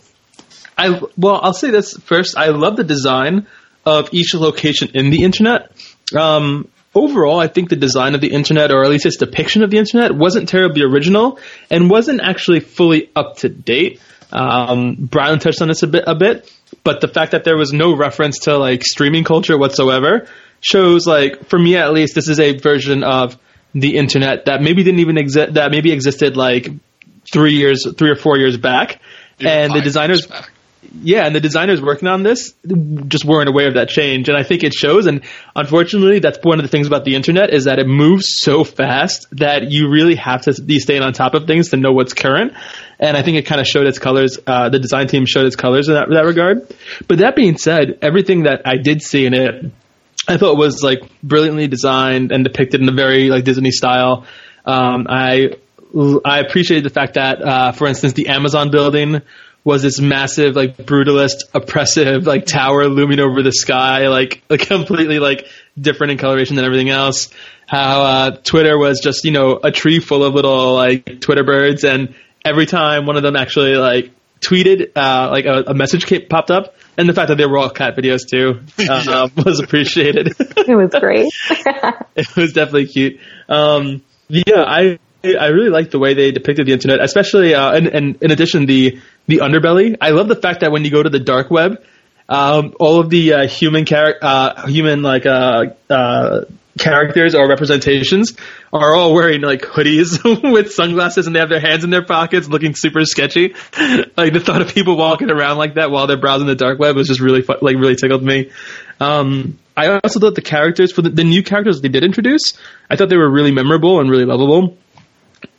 I well, I'll say this first. I love the design of each location in the internet. Um, overall, I think the design of the internet, or at least its depiction of the internet, wasn't terribly original and wasn't actually fully up to date. Um, Brian touched on this a bit, a bit, but the fact that there was no reference to like streaming culture whatsoever shows like, for me at least, this is a version of the internet that maybe didn't even exist, that maybe existed like three years, three or four years back. and the designers, yeah, and the designers working on this just weren't aware of that change, and I think it shows. And unfortunately, that's one of the things about the internet is that it moves so fast that you really have to be staying on top of things to know what's current. And I think it kind of showed its colors. Uh, the design team showed its colors in that, that regard. But that being said, everything that I did see in it, I thought was like brilliantly designed and depicted in a very like Disney style. Um, I I appreciated the fact that, uh, for instance, the Amazon building was this massive, like brutalist, oppressive, like tower looming over the sky, like, like completely like different in coloration than everything else. How uh, Twitter was just you know a tree full of little like Twitter birds, and every time one of them actually like tweeted uh, like a, a message came, popped up, and the fact that they were all cat videos too uh, was appreciated. It was great. it was definitely cute. Um, yeah, I I really like the way they depicted the internet, especially uh, and, and in addition the the underbelly. I love the fact that when you go to the dark web, um, all of the uh, human char- uh, human like uh, uh, characters or representations are all wearing like hoodies with sunglasses and they have their hands in their pockets looking super sketchy. like the thought of people walking around like that while they're browsing the dark web was just really fu- like really tickled me. Um, I also thought the characters for the, the new characters they did introduce, I thought they were really memorable and really lovable.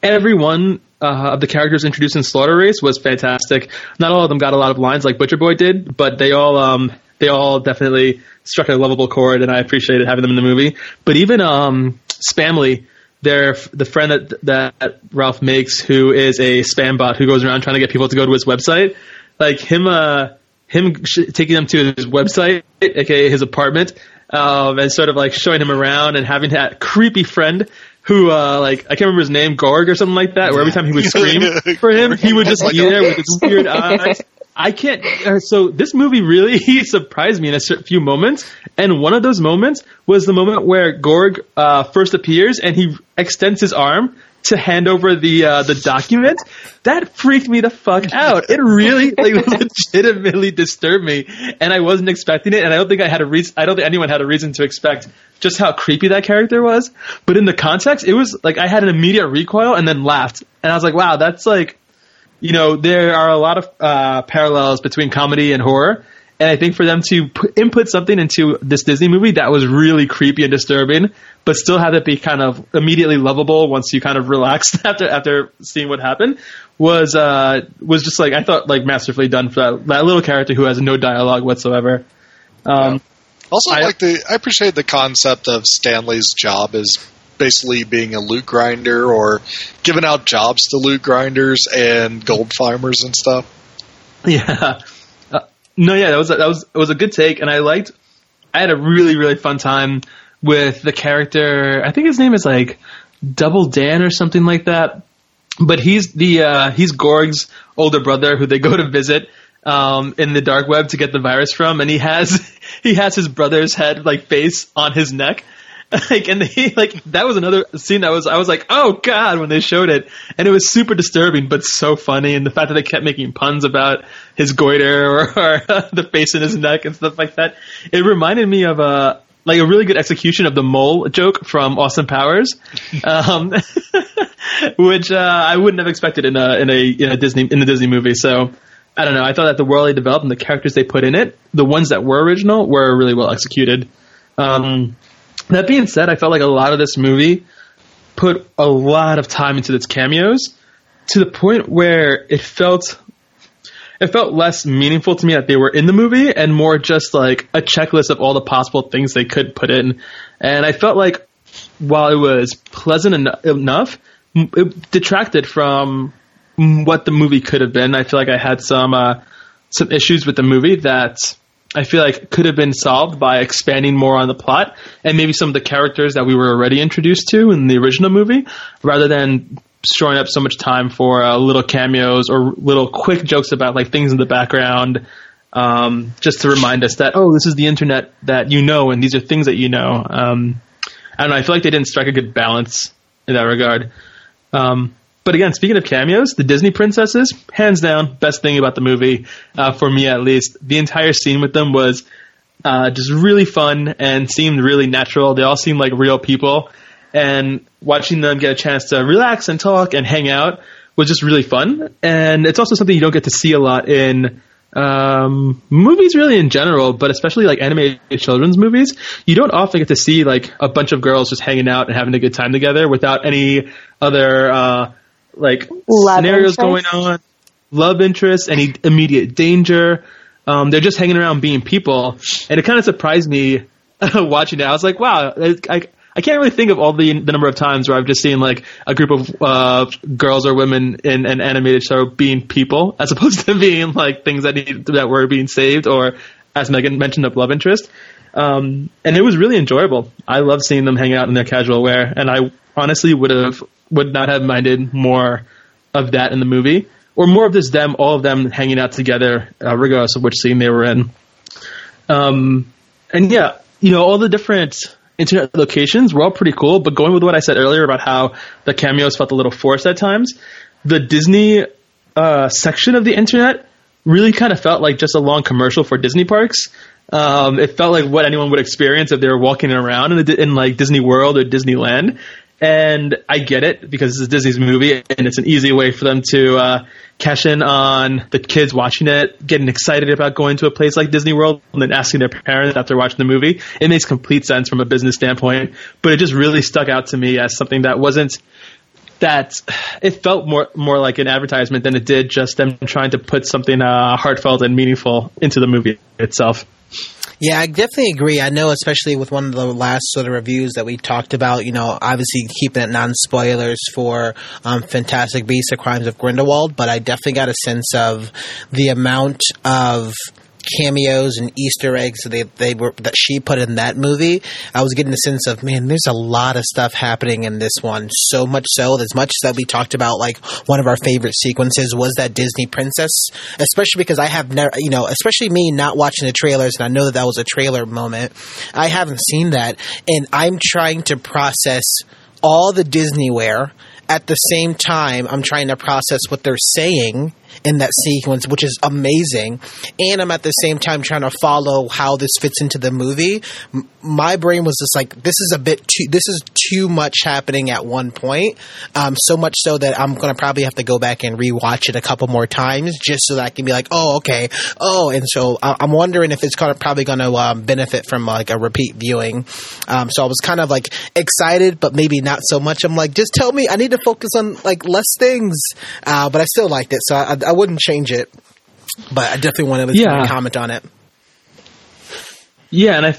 Every one uh, of the characters introduced in Slaughter Race was fantastic. Not all of them got a lot of lines like Butcher Boy did, but they all um, they all definitely struck a lovable chord, and I appreciated having them in the movie. But even um, Spamley, their the friend that that Ralph makes, who is a spam bot who goes around trying to get people to go to his website, like him, uh, him sh- taking them to his website, aka his apartment, um, and sort of like showing him around and having that creepy friend who uh like I can't remember his name, Gorg or something like that, where every time he would scream for him, he would just be there with his weird eyes. I can't. Uh, so this movie really surprised me in a few moments, and one of those moments was the moment where Gorg uh, first appears and he extends his arm to hand over the uh, the document. That freaked me the fuck out. It really like legitimately disturbed me, and I wasn't expecting it. And I don't think I had a reason. I don't think anyone had a reason to expect just how creepy that character was. But in the context, it was like I had an immediate recoil and then laughed, and I was like, wow, that's like you know, there are a lot of uh, parallels between comedy and horror. And I think for them to put, input something into this Disney movie that was really creepy and disturbing, but still have it be kind of immediately lovable once you kind of relaxed after after seeing what happened, was uh, was just like I thought like masterfully done for that, that little character who has no dialogue whatsoever. Um, Also, I- like the I appreciate the concept of Spamley's job as basically being a loot grinder or giving out jobs to loot grinders and gold farmers and stuff. Yeah. No, yeah, that was that was it was a good take, and I liked. I had a really really fun time with the character. I think his name is like Double Dan or something like that. But he's the uh, he's Gorg's older brother who they go to visit um, in the dark web to get the virus from, and he has he has his brother's head like face on his neck. Like and he like that was another scene that was I was like oh god when they showed it and it was super disturbing but so funny and the fact that they kept making puns about his goiter or, or the face in his neck and stuff like that it reminded me of a like a really good execution of the mole joke from Austin Powers, um, which uh, I wouldn't have expected in a in a in a Disney in a Disney movie. So I don't know. I thought that the world they developed and the characters they put in it, the ones that were original, were really well executed. Um, that being said, I felt like a lot of this movie put a lot of time into its cameos to the point where it felt it felt less meaningful to me that they were in the movie and more just like a checklist of all the possible things they could put in. And I felt like while it was pleasant en- enough, it detracted from what the movie could have been. I feel like I had some uh, some issues with the movie that I feel like could have been solved by expanding more on the plot and maybe some of the characters that we were already introduced to in the original movie, rather than showing up so much time for uh, little cameos or little quick jokes about like things in the background, um, just to remind us that oh, this is the internet that you know, and these are things that you know. Um, I don't know. I feel like they didn't strike a good balance in that regard. Um, but again, speaking of cameos, the Disney princesses, hands down, best thing about the movie, uh, for me at least. The entire scene with them was uh, just really fun and seemed really natural. They all seemed like real people, and watching them get a chance to relax and talk and hang out was just really fun. And it's also something you don't get to see a lot in um, movies, really in general, but especially like animated children's movies. You don't often get to see like a bunch of girls just hanging out and having a good time together without any other uh, like Love scenarios interest. going on, love interest, any immediate danger. Um, they're just hanging around being people, and it kind of surprised me watching it. I was like, wow, I, I, I can't really think of all the the number of times where I've just seen like a group of uh, girls or women in an animated show being people, as opposed to being like things that need, that were being saved, or as Meaghan mentioned, of love interest. Um, and it was really enjoyable. I loved seeing them hang out in their casual wear, and I honestly would have would not have minded more of that in the movie. or more of this them, all of them hanging out together, uh, regardless of which scene they were in. Um, and yeah, you know, all the different internet locations were all pretty cool, but going with what I said earlier about how the cameos felt a little forced at times, the Disney uh, section of the internet really kind of felt like just a long commercial for Disney parks. Um, it felt like what anyone would experience if they were walking around in, in like Disney World or Disneyland. And I get it because this is Disney's movie and it's an easy way for them to uh, cash in on the kids watching it, getting excited about going to a place like Disney World and then asking their parents after watching the movie. It makes complete sense from a business standpoint, but it just really stuck out to me as something that wasn't that it felt more more like an advertisement than it did just them trying to put something uh, heartfelt and meaningful into the movie itself. Yeah, I definitely agree. I know, especially with one of the last sort of reviews that we talked about, you know, obviously keeping it non spoilers for um, Fantastic Beasts: The Crimes of Grindelwald, but I definitely got a sense of the amount of cameos and Easter eggs that they, they were that she put in that movie, I was getting the sense of man, there's a lot of stuff happening in this one. So much so, as much that we talked about, like one of our favorite sequences was that Disney princess, especially because I have never, you know, especially me not watching the trailers, and I know that that was a trailer moment. I haven't seen that, and I'm trying to process all the Disneyware at the same time. I'm trying to process what they're saying in that sequence, which is amazing. And I'm at the same time trying to follow how this fits into the movie. M- my brain was just like, this is a bit too, this is too much happening at one point. Um, so much so that I'm going to probably have to go back and rewatch it a couple more times just so that I can be like, oh, okay. Oh, and so I- I'm wondering if it's gonna, probably going to um, benefit from like a repeat viewing. Um, so I was kind of like excited, but maybe not so much. I'm like, just tell me, I need to focus on like less things. Uh, but I still liked it. So I, I wouldn't change it, but I definitely wanted to Yeah. comment on it. Yeah, and I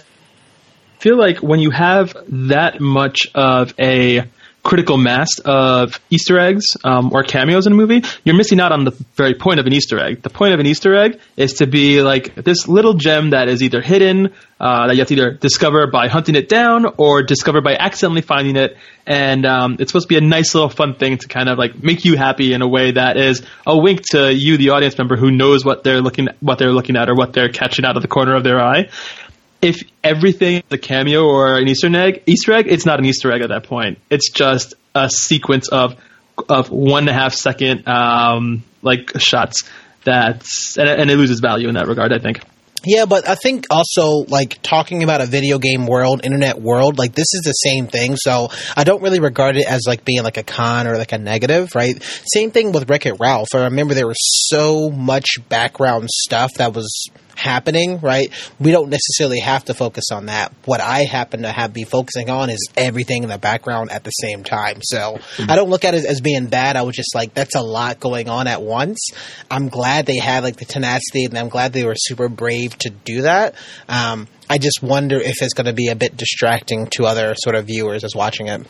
feel like when you have that much of a critical mass of Easter eggs um, or cameos in a movie, you're missing out on the very point of an Easter egg. The point of an Easter egg is to be like this little gem that is either hidden, uh, that you have to either discover by hunting it down or discover by accidentally finding it. And um, it's supposed to be a nice little fun thing to kind of like make you happy in a way that is a wink to you, the audience member, who knows what they're looking what they're looking at or what they're catching out of the corner of their eye if everything is a cameo or an Easter egg, Easter egg, it's not an Easter egg at that point. It's just a sequence of of one and a half second um, like shots that's and, and it loses value in that regard. I think. Yeah, but I think also like talking about a video game world, internet world, like this is the same thing. So I don't really regard it as like being like a con or like a negative, right? Same thing with Wreck It Ralph. I remember there was so much background stuff that was happening, right? We don't necessarily have to focus on that. What I happen to have be focusing on is everything in the background at the same time. So I don't look at it as being bad. I was just like, that's a lot going on at once. I'm glad they had like the tenacity and I'm glad they were super brave to do that. Um, I just wonder if it's going to be a bit distracting to other sort of viewers as watching it.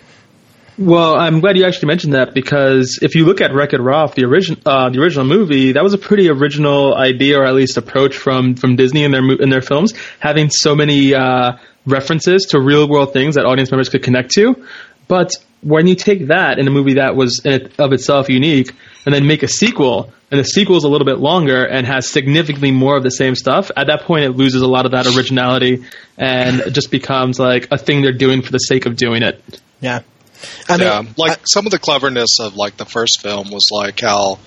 Well, I'm glad you actually mentioned that because if you look at Wreck-It Ralph, the original uh, the original movie, that was a pretty original idea or at least approach from from Disney in their in their films, having so many uh, references to real world things that audience members could connect to. But when you take that in a movie that was it, of itself unique, and then make a sequel, and the sequel is a little bit longer and has significantly more of the same stuff, at that point it loses a lot of that originality and just becomes like a thing they're doing for the sake of doing it. Yeah. I mean, yeah, like I- some of the cleverness of like the first film was like how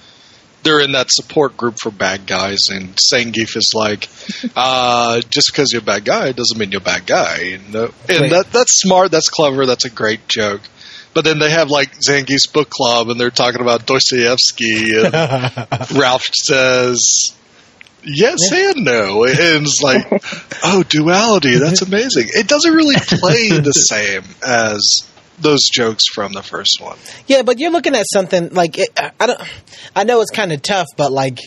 they're in that support group for bad guys, and Zangief is like, uh, just because you're a bad guy doesn't mean you're a bad guy, and, uh, and that that's smart, that's clever, that's a great joke. But then they have like Zangief's book club, and they're talking about Dostoevsky, and Ralph says. Yes and no, and it's like, oh, duality. That's amazing. It doesn't really play the same as those jokes from the first one. Yeah, but you're looking at something like it, I don't. I know it's kind of tough, but like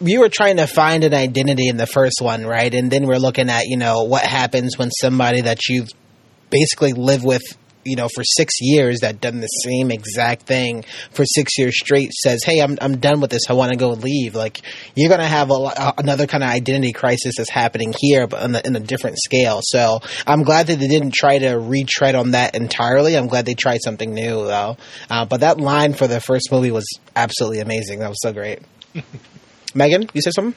you were trying to find an identity in the first one, right? And then we're looking at you know what happens when somebody that you've basically lived with you know, for six years that done the same exact thing for six years straight says, "Hey, I'm I'm done with this. I want to go leave." Like you're gonna have a, another kind of identity crisis that's happening here, but on in a different scale. So I'm glad that they didn't try to retread on that entirely. I'm glad they tried something new though. Uh, but that line for the first movie was absolutely amazing. That was so great. Meaghan, you said something.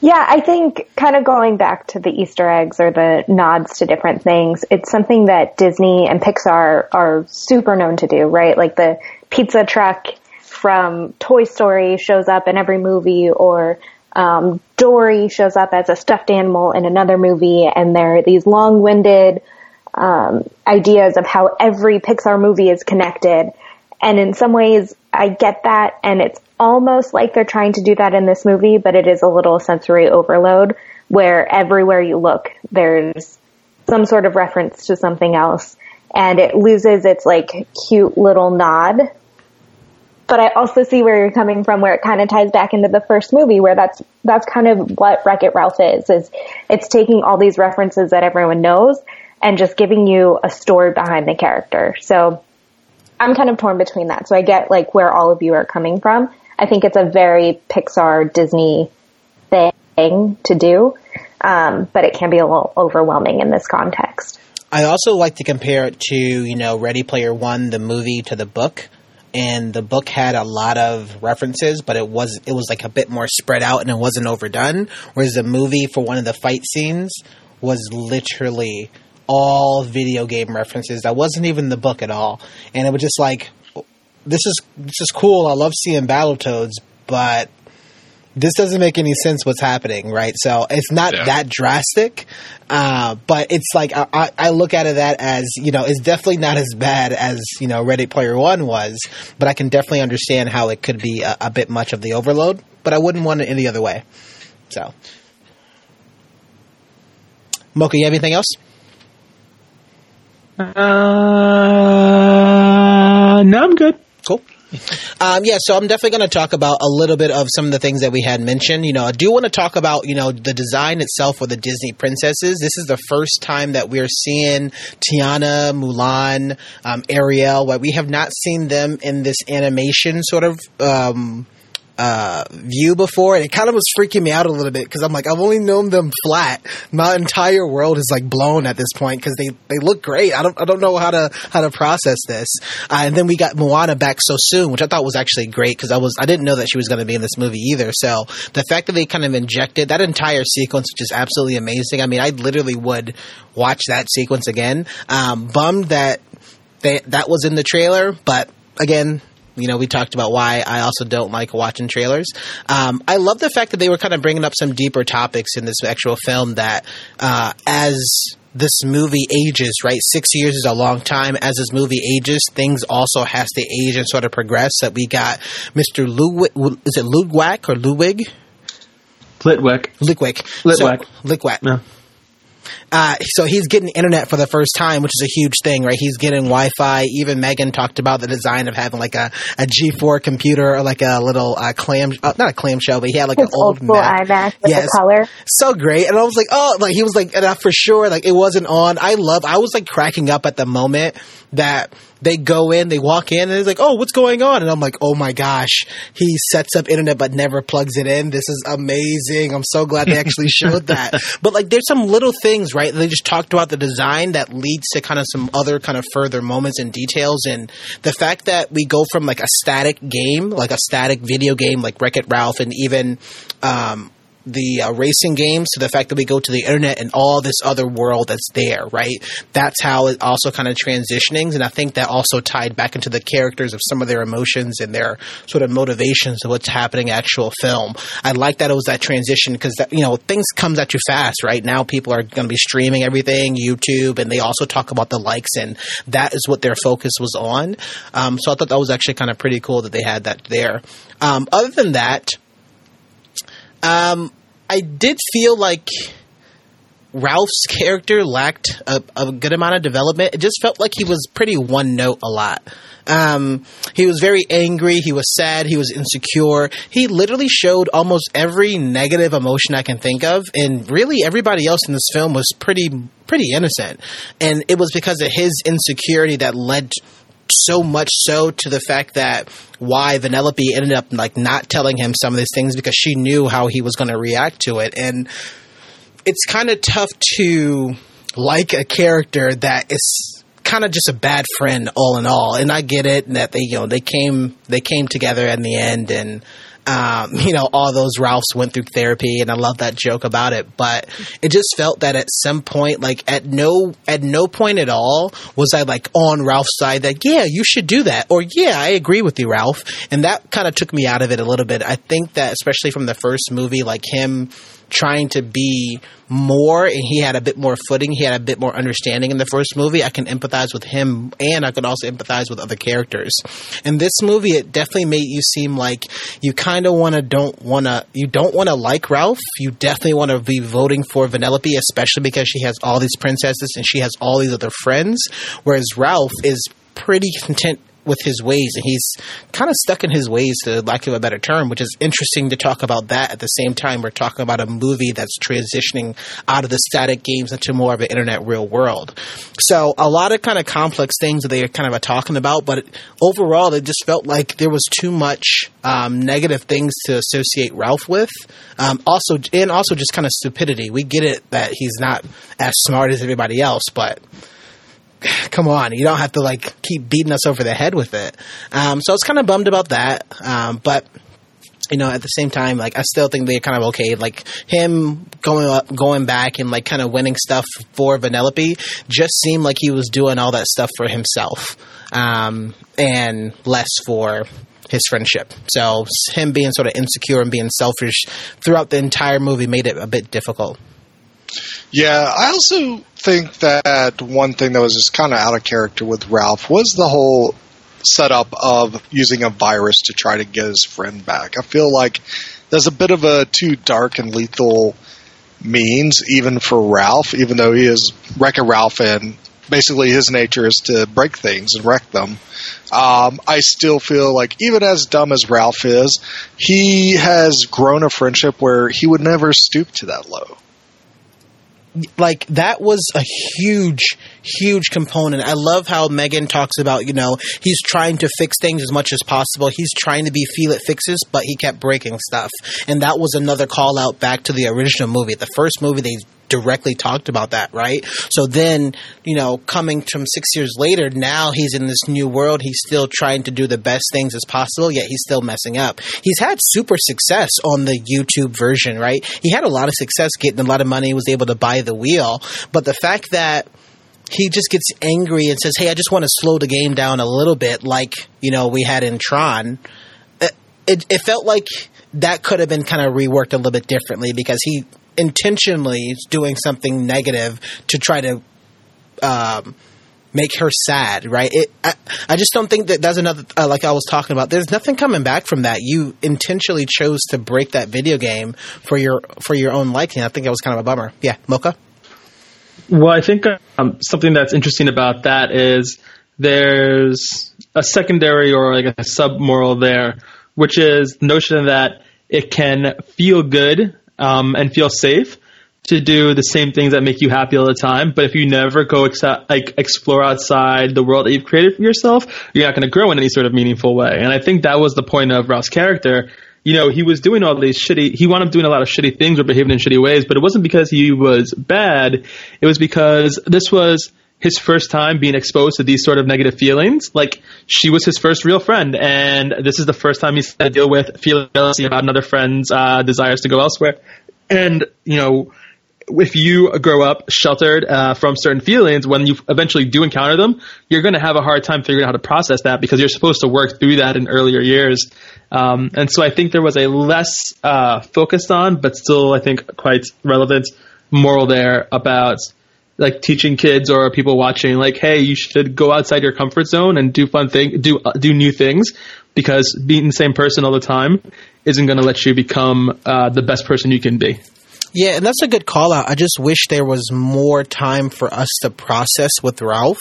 Yeah, I think kind of going back to the Easter eggs or the nods to different things, it's something that Disney and Pixar are super known to do, right? Like the pizza truck from Toy Story shows up in every movie or um, Dory shows up as a stuffed animal in another movie and there are these long-winded um, ideas of how every Pixar movie is connected. And in some ways, I get that and it's almost like they're trying to do that in this movie, but it is a little sensory overload where everywhere you look, there's some sort of reference to something else and it loses its like cute little nod. But I also see where you're coming from where it kind of ties back into the first movie where that's, that's kind of what Wreck-It Ralph is, is it's taking all these references that everyone knows and just giving you a story behind the character. So I'm kind of torn between that. So I get like where all of you are coming from. I think it's a very Pixar Disney thing to do, um, but it can be a little overwhelming in this context. I also like to compare it to you know Ready Player One, the movie, to the book. And the book had a lot of references, but it was it was like a bit more spread out and it wasn't overdone. Whereas the movie for one of the fight scenes was literally all video game references. That wasn't even the book at all, and it was just like this is this is cool. I love seeing Battletoads, but this doesn't make any sense what's happening, right? So it's not yeah. that drastic, uh, but it's like I, I, look at it that as you know it's definitely not as bad as you know Ready Player One was, but I can definitely understand how it could be a, a bit much of the overload. But I wouldn't want it any other way. So, Mocha, you have anything else? Uh, no, I'm good. Um, yeah, so I'm definitely going to talk about a little bit of some of the things that we had mentioned. You know, I do want to talk about, you know, the design itself for the Disney princesses. This is the first time that we're seeing Tiana, Mulan, um, Ariel, where we have not seen them in this animation sort of, um, uh, view before, and it kind of was freaking me out a little bit because I'm like, I've only known them flat. My entire world is like blown at this point because they, they look great. I don't I don't know how to how to process this. Uh, and then we got Moana back so soon, which I thought was actually great because I was I didn't know that she was going to be in this movie either. So the fact that they kind of injected that entire sequence, which is absolutely amazing. I mean, I literally would watch that sequence again. Um, bummed that they, that was in the trailer, but again, you know, we talked about why I also don't like watching trailers. Um, I love the fact that they were kind of bringing up some deeper topics in this actual film that, uh, as this movie ages, right? Six years is a long time. As this movie ages, things also has to age and sort of progress. That we got Mr. Ludwig, is it Ludwig or Ludwig? Litwick. Litwick. Litwick. So, Litwick. Yeah. Uh, so he's getting internet for the first time, which is a huge thing, right? He's getting Wi-Fi. Even Meaghan talked about the design of having like a, a G4 computer or like a little uh, clam, uh, not a clamshell, but he had like His an old, old iMac with yes. the color. So great. And I was like, oh, like he was like, for sure, like it wasn't on. I love, I was like cracking up at the moment that they go in, they walk in, and it's like, oh, what's going on? And I'm like, oh my gosh, he sets up internet but never plugs it in. This is amazing. I'm so glad they actually showed that. But like, there's some little things, right? They just talked about the design that leads to kind of some other kind of further moments and details. And the fact that we go from like a static game, like a static video game, like Wreck It Ralph, and even, um, the uh, racing games to the fact that we go to the internet and all this other world that's there, right? That's how it also kind of transitioning. And I think that also tied back into the characters of some of their emotions and their sort of motivations of what's happening actual film. I like that it was that transition because, you know, things comes at you fast, right? Now people are going to be streaming everything, YouTube, and they also talk about the likes and that is what their focus was on. Um, so I thought that was actually kind of pretty cool that they had that there. Um, other than that, um, I did feel like Ralph's character lacked a, a, good amount of development. It just felt like he was pretty one note a lot. Um, he was very angry. He was sad. He was insecure. He literally showed almost every negative emotion I can think of, and really everybody else in this film was pretty pretty innocent. And it was because of his insecurity that led so much so to the fact that why Vanellope ended up like not telling him some of these things because she knew how he was going to react to it. And it's kind of tough to like a character that is kind of just a bad friend all in all. And I get it that they you know they came they came together in the end and um, you know, all those Ralphs went through therapy, and I love that joke about it. But it just felt that at some point, like at no at no point at all was I like on Ralph's side that yeah, you should do that, or yeah, I agree with you, Ralph. And that kind of took me out of it a little bit. I think that especially from the first movie, like him trying to be more and he had a bit more footing he had a bit more understanding in the first movie i can empathize with him and i could also empathize with other characters. In this movie it definitely made you seem like you kind of want to don't want to you don't want to like ralph you definitely want to be voting for vanellope especially because she has all these princesses and she has all these other friends whereas ralph is pretty content with his ways, and he's kind of stuck in his ways, to lack of a better term, which is interesting to talk about that at the same time we're talking about a movie that's transitioning out of the static games into more of an internet real world. So a lot of kind of complex things that they're kind of talking about, but overall, it just felt like there was too much um, negative things to associate Ralph with. Um, also, and also just kind of stupidity. We get it that he's not as smart as everybody else, but come on, you don't have to like keep beating us over the head with it. Um, so I was kind of bummed about that. Um, but you know, at the same time, like I still think they're kind of okay. Like him going up, going back, and like kind of winning stuff for Vanellope just seemed like he was doing all that stuff for himself, um, and less for his friendship. So him being sort of insecure and being selfish throughout the entire movie made it a bit difficult. Yeah, I also think that one thing that was just kind of out of character with Ralph was the whole setup of using a virus to try to get his friend back. I feel like there's a bit of a too dark and lethal means even for Ralph, even though he is Wreck-It Ralph and basically his nature is to break things and wreck them. Um, I still feel like even as dumb as Ralph is, he has grown a friendship where he would never stoop to that low like that was a huge huge component. I love how Meaghan talks about you know he's trying to fix things as much as possible. He's trying to be feel it fixes but he kept breaking stuff. And that was another call out back to the original movie. The first movie they directly talked about that, right? So then, you know, coming from six years later, now he's in this new world. He's still trying to do the best things as possible, yet he's still messing up. He's had super success on the YouTube version, right? He had a lot of success getting a lot of money, was able to buy the wheel. But the fact that he just gets angry and says, Hey, I just want to slow the game down a little bit, like, you know, we had in Tron. It, it, it felt like that could have been kind of reworked a little bit differently because he intentionally doing something negative to try to um, make her sad, right? It, I, I, just don't think that that's another uh, like I was talking about. There's nothing coming back from that. You intentionally chose to break that video game for your for your own liking. I think it was kind of a bummer. Yeah, Mocha. Well, I think um, something that's interesting about that is there's a secondary or like a sub moral there, which is the notion that it can feel good um, and feel safe to do the same things that make you happy all the time. But if you never go ex- like explore outside the world that you've created for yourself, you're not going to grow in any sort of meaningful way. And I think that was the point of Ralph's character. You know, he was doing all these shitty, he wound up doing a lot of shitty things or behaving in shitty ways, but it wasn't because he was bad. It was because this was his first time being exposed to these sort of negative feelings. Like she was his first real friend, and this is the first time he's had to deal with feeling about another friend's uh, desires to go elsewhere. And you know, if you grow up sheltered uh, from certain feelings, when you eventually do encounter them, you're going to have a hard time figuring out how to process that because you're supposed to work through that in earlier years. Um, and so I think there was a less uh, focused on, but still I think quite relevant moral there about like teaching kids or people watching like hey you should go outside your comfort zone and do fun thing do uh, do new things because being the same person all the time isn't going to let you become uh, the best person you can be Yeah, and that's a good call out. I just wish there was more time for us to process with Ralph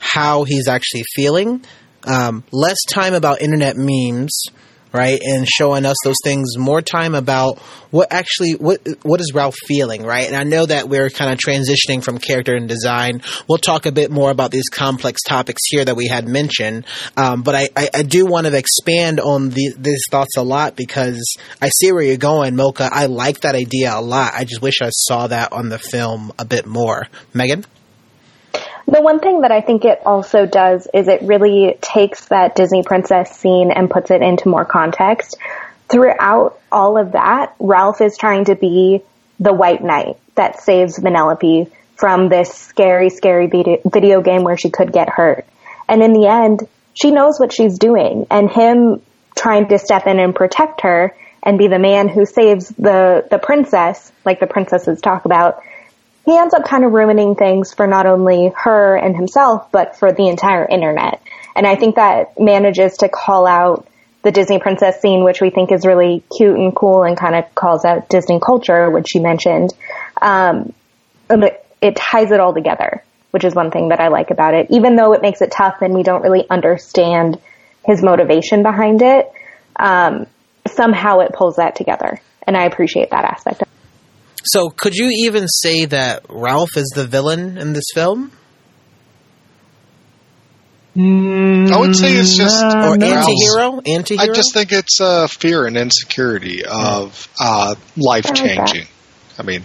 how he's actually feeling. Um, less time about internet memes, right, and showing us those things. More time about what actually what what is Ralph feeling, right? And I know that we're kind of transitioning from character and design. We'll talk a bit more about these complex topics here that we had mentioned, um, but I, I, I do want to expand on the, these thoughts a lot because I see where you're going, Mocha. I like that idea a lot. I just wish I saw that on the film a bit more. Meaghan. The one thing that I think it also does is it really takes that Disney princess scene and puts it into more context. Throughout all of that, Ralph is trying to be the white knight that saves Vanellope from this scary, scary video game where she could get hurt. And in the end, she knows what she's doing and him trying to step in and protect her and be the man who saves the, the princess, like the princesses talk about, he ends up kind of ruining things for not only her and himself, but for the entire internet. And I think that manages to call out the Disney princess scene, which we think is really cute and cool and kind of calls out Disney culture, which you mentioned. Um, it, it ties it all together, which is one thing that I like about it. Even though it makes it tough and we don't really understand his motivation behind it, um, somehow it pulls that together. And I appreciate that aspect. So, could you even say that Ralph is the villain in this film? I would say it's just or Ralph's- anti-hero? Anti-hero? I just think it's uh, fear and insecurity of uh, life changing. I mean,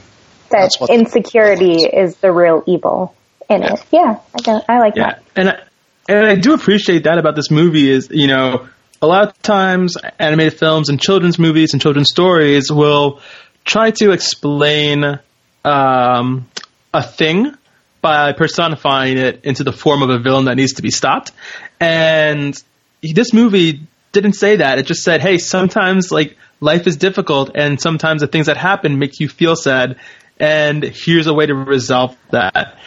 That That's what- insecurity is the real evil in it. Yeah, I, don't, I like Yeah, that. and I, and I do appreciate that about this movie is you know a lot of times animated films and children's movies and children's stories will try to explain um, a thing by personifying it into the form of a villain that needs to be stopped, and this movie didn't say that. It just said, hey, sometimes like life is difficult, and sometimes the things that happen make you feel sad, and here's a way to resolve that.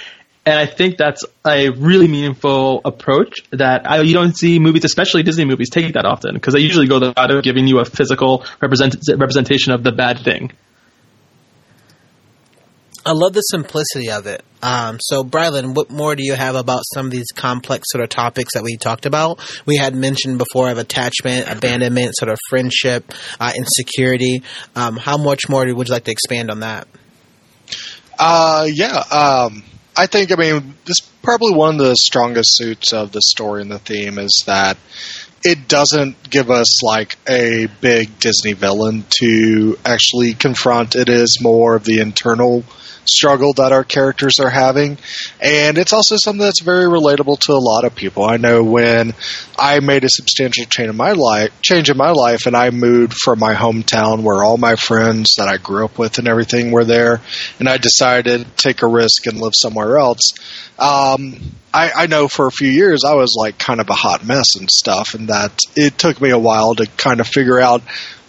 And I think that's a really meaningful approach that I, you don't see movies, especially Disney movies, take that often because they usually go the route of giving you a physical represent, representation of the bad thing. I love the simplicity of it. Um, so, Brylan, what more do you have about some of these complex sort of topics that we talked about? We had mentioned before of attachment, abandonment, sort of friendship, uh, insecurity. Um, how much more would you like to expand on that? Uh, yeah. Um, I think, I mean, this probably one of the strongest suits of the story and the theme is that it doesn't give us like a big Disney villain to actually confront. It is more of the internal struggle that our characters are having. And it's also something that's very relatable to a lot of people. I know when I made a substantial change in my life, change in my life, and I moved from my hometown where all my friends that I grew up with and everything were there, and I decided to take a risk and live somewhere else. Um, I, I know for a few years I was like kind of a hot mess and stuff, and that it took me a while to kind of figure out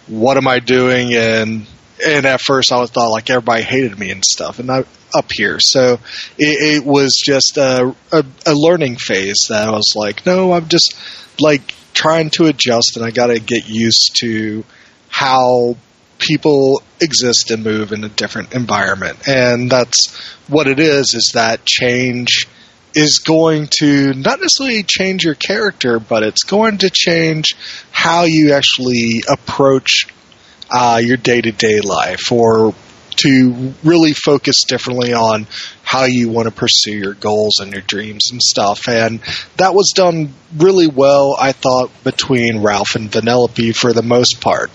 what am I doing and and at first I was thought like everybody hated me and stuff, and I up here, so it, it was just a, a a learning phase that I was like, no, I'm just like trying to adjust, and I got to get used to how people exist and move in a different environment, and that's what it is. Is that change? is going to not necessarily change your character, but it's going to change how you actually approach uh, your day to day life or to really focus differently on how you want to pursue your goals and your dreams and stuff. And that was done really well, I thought, between Ralph and Vanellope for the most part.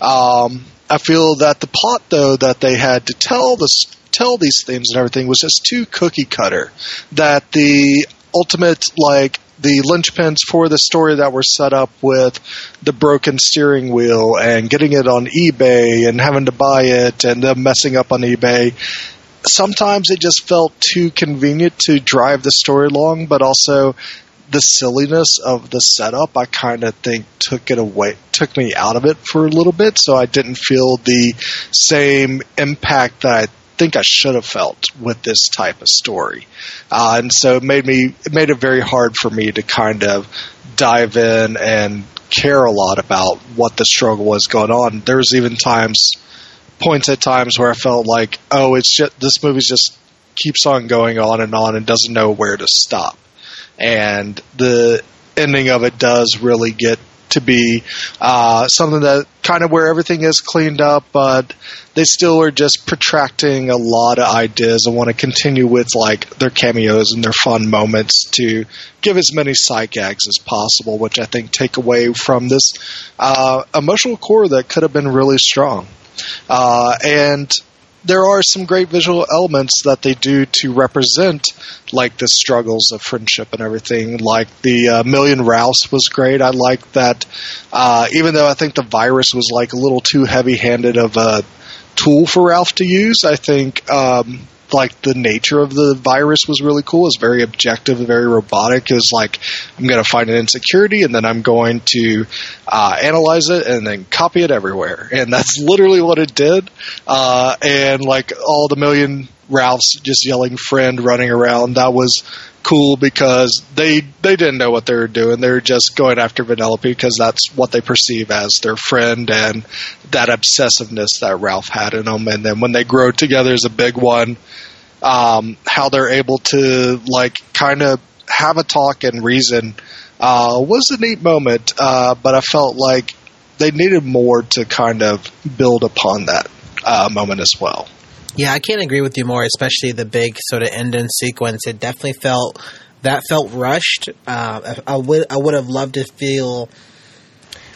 Um, I feel that the plot, though, that they had to tell this tell these themes and everything was just too cookie cutter. That the ultimate like the linchpins for the story that were set up with the broken steering wheel and getting it on eBay and having to buy it and them messing up on eBay. Sometimes it just felt too convenient to drive the story along, but also the silliness of the setup I kind of think took it away took me out of it for a little bit so I didn't feel the same impact that I think I should have felt with this type of story uh, and so it made me it made it very hard for me to kind of dive in and care a lot about what the struggle was going on there's even times points at times where I felt like, oh, it's just this movie just keeps on going on and on and doesn't know where to stop. And the ending of it does really get to be uh, something that kind of where everything is cleaned up, but they still are just protracting a lot of ideas and want to continue with like their cameos and their fun moments to give as many side gags as possible, which I think take away from this uh, emotional core that could have been really strong. Uh, and there are some great visual elements that they do to represent like the struggles of friendship and everything. Like the uh, Million Ralphs was great. I like that. Uh, even though I think the virus was like a little too heavy-handed of a tool for Ralph to use, I think um, like the nature of the virus was really cool. It's very objective, very robotic. Is like I'm going to find an insecurity and then I'm going to uh, analyze it and then copy it everywhere, and that's literally what it did. Uh, and like all the million Ralphs just yelling "friend" running around, that was cool because they they didn't know what they were doing. They were just going after Vanellope because that's what they perceive as their friend and that obsessiveness that Ralph had in them. And then when they grow together as a big one, um, how they're able to like kind of have a talk and reason uh, was a neat moment. Uh, but I felt like they needed more to kind of build upon that uh, moment as well. Yeah, I can't agree with you more, especially the big sort of end in sequence. It definitely felt that felt rushed. Uh, I would I would have loved to feel.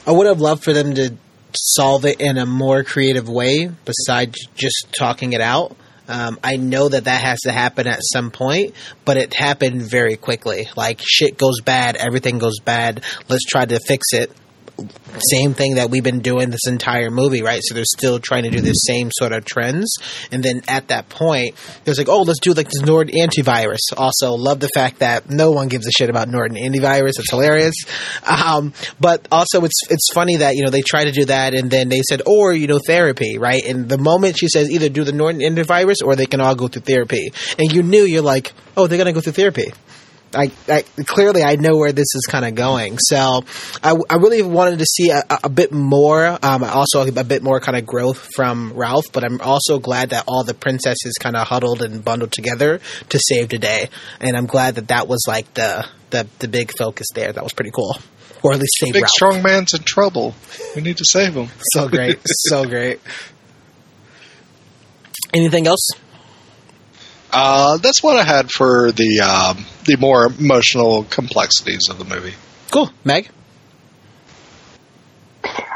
I would have loved for them to solve it in a more creative way besides just talking it out. Um, I know that that has to happen at some point, but it happened very quickly. Like shit goes bad, everything goes bad. Let's try to fix it same thing that we've been doing this entire movie, right? So they're still trying to do the same sort of trends. And then at that point, there's like, oh, let's do like this Norton antivirus. Also, love the fact that no one gives a shit about Norton antivirus. It's hilarious. Um, but also, it's it's funny that you know they try to do that, and then they said, or you know, therapy, right? And the moment she says either do the Norton antivirus or they can all go through therapy, and you knew you're like, oh, they're gonna go through therapy. I, I, clearly I know where this is kind of going. So I, I really wanted to see a, a bit more. Um, also a bit more kind of growth from Ralph, but I'm also glad that all the princesses kind of huddled and bundled together to save the day, and I'm glad that that was like the the, the big focus there. That was pretty cool, or at least save Big Ralph. strong man's in trouble. We need to save him. So great, so great. Anything else? Uh, that's what I had for the um, the more emotional complexities of the movie. Cool, Meg.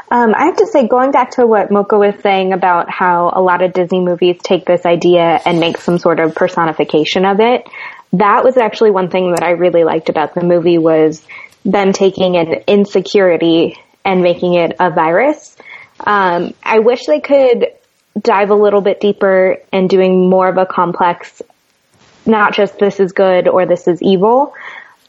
Um, I have to say, going back to what Mocha was saying about how a lot of Disney movies take this idea and make some sort of personification of it, that was actually one thing that I really liked about the movie was them taking an insecurity and making it a virus. Um, I wish they could dive a little bit deeper and doing more of a complex, not just this is good or this is evil.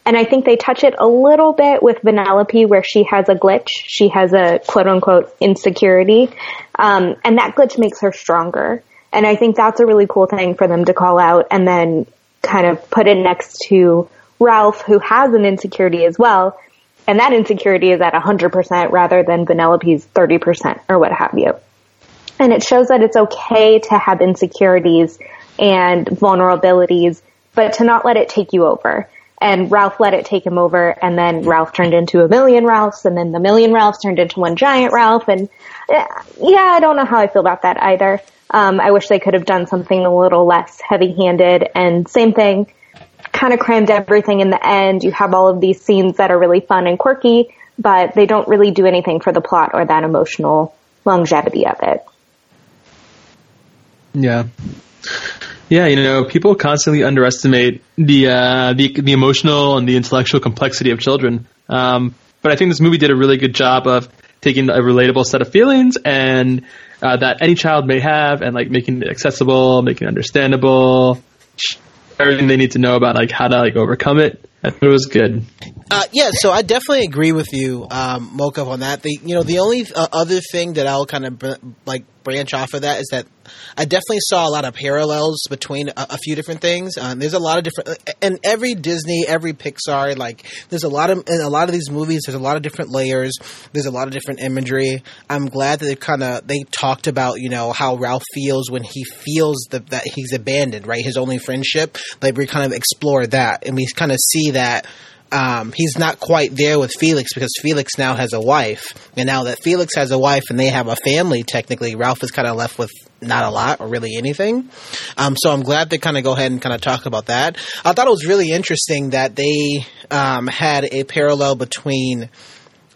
And I think they touch it a little bit with Vanellope where she has a glitch. She has a quote unquote insecurity. Um, and that glitch makes her stronger. And I think that's a really cool thing for them to call out and then kind of put it next to Ralph who has an insecurity as well. And that insecurity is at 100% rather than Vanellope's 30% or what have you. And it shows that it's okay to have insecurities and vulnerabilities, but to not let it take you over. And Ralph let it take him over, and then Ralph turned into a million Ralphs, and then the million Ralphs turned into one giant Ralph, and yeah, I don't know how I feel about that either. Um, I wish they could have done something a little less heavy-handed, and same thing, kind of crammed everything in the end. You have all of these scenes that are really fun and quirky, but they don't really do anything for the plot or that emotional longevity of it. Yeah. Yeah, you know, people constantly underestimate the uh, the the emotional and the intellectual complexity of children. Um, but I think this movie did a really good job of taking a relatable set of feelings and uh, that any child may have, and like making it accessible, making it understandable, everything they need to know about like how to like overcome it. I thought it was good. Uh, yeah, so I definitely agree with you, um, Mocha, on that. The you know the only uh, other thing that I'll kind of br- like branch off of that is that I definitely saw a lot of parallels between a, a few different things. Um, there's a lot of different, and every Disney, every Pixar, like there's a lot of in a lot of these movies. There's a lot of different layers. There's a lot of different imagery. I'm glad that they kind of they talked about you know how Ralph feels when he feels that that he's abandoned, right? His only friendship. Like we kind of explore that, and we kind of see that um, he's not quite there with Felix because Felix now has a wife, and now that Felix has a wife and they have a family, technically Ralph is kind of left with not a lot or really anything. Um, so I'm glad they kind of go ahead and kind of talk about that. I thought it was really interesting that they um, had a parallel between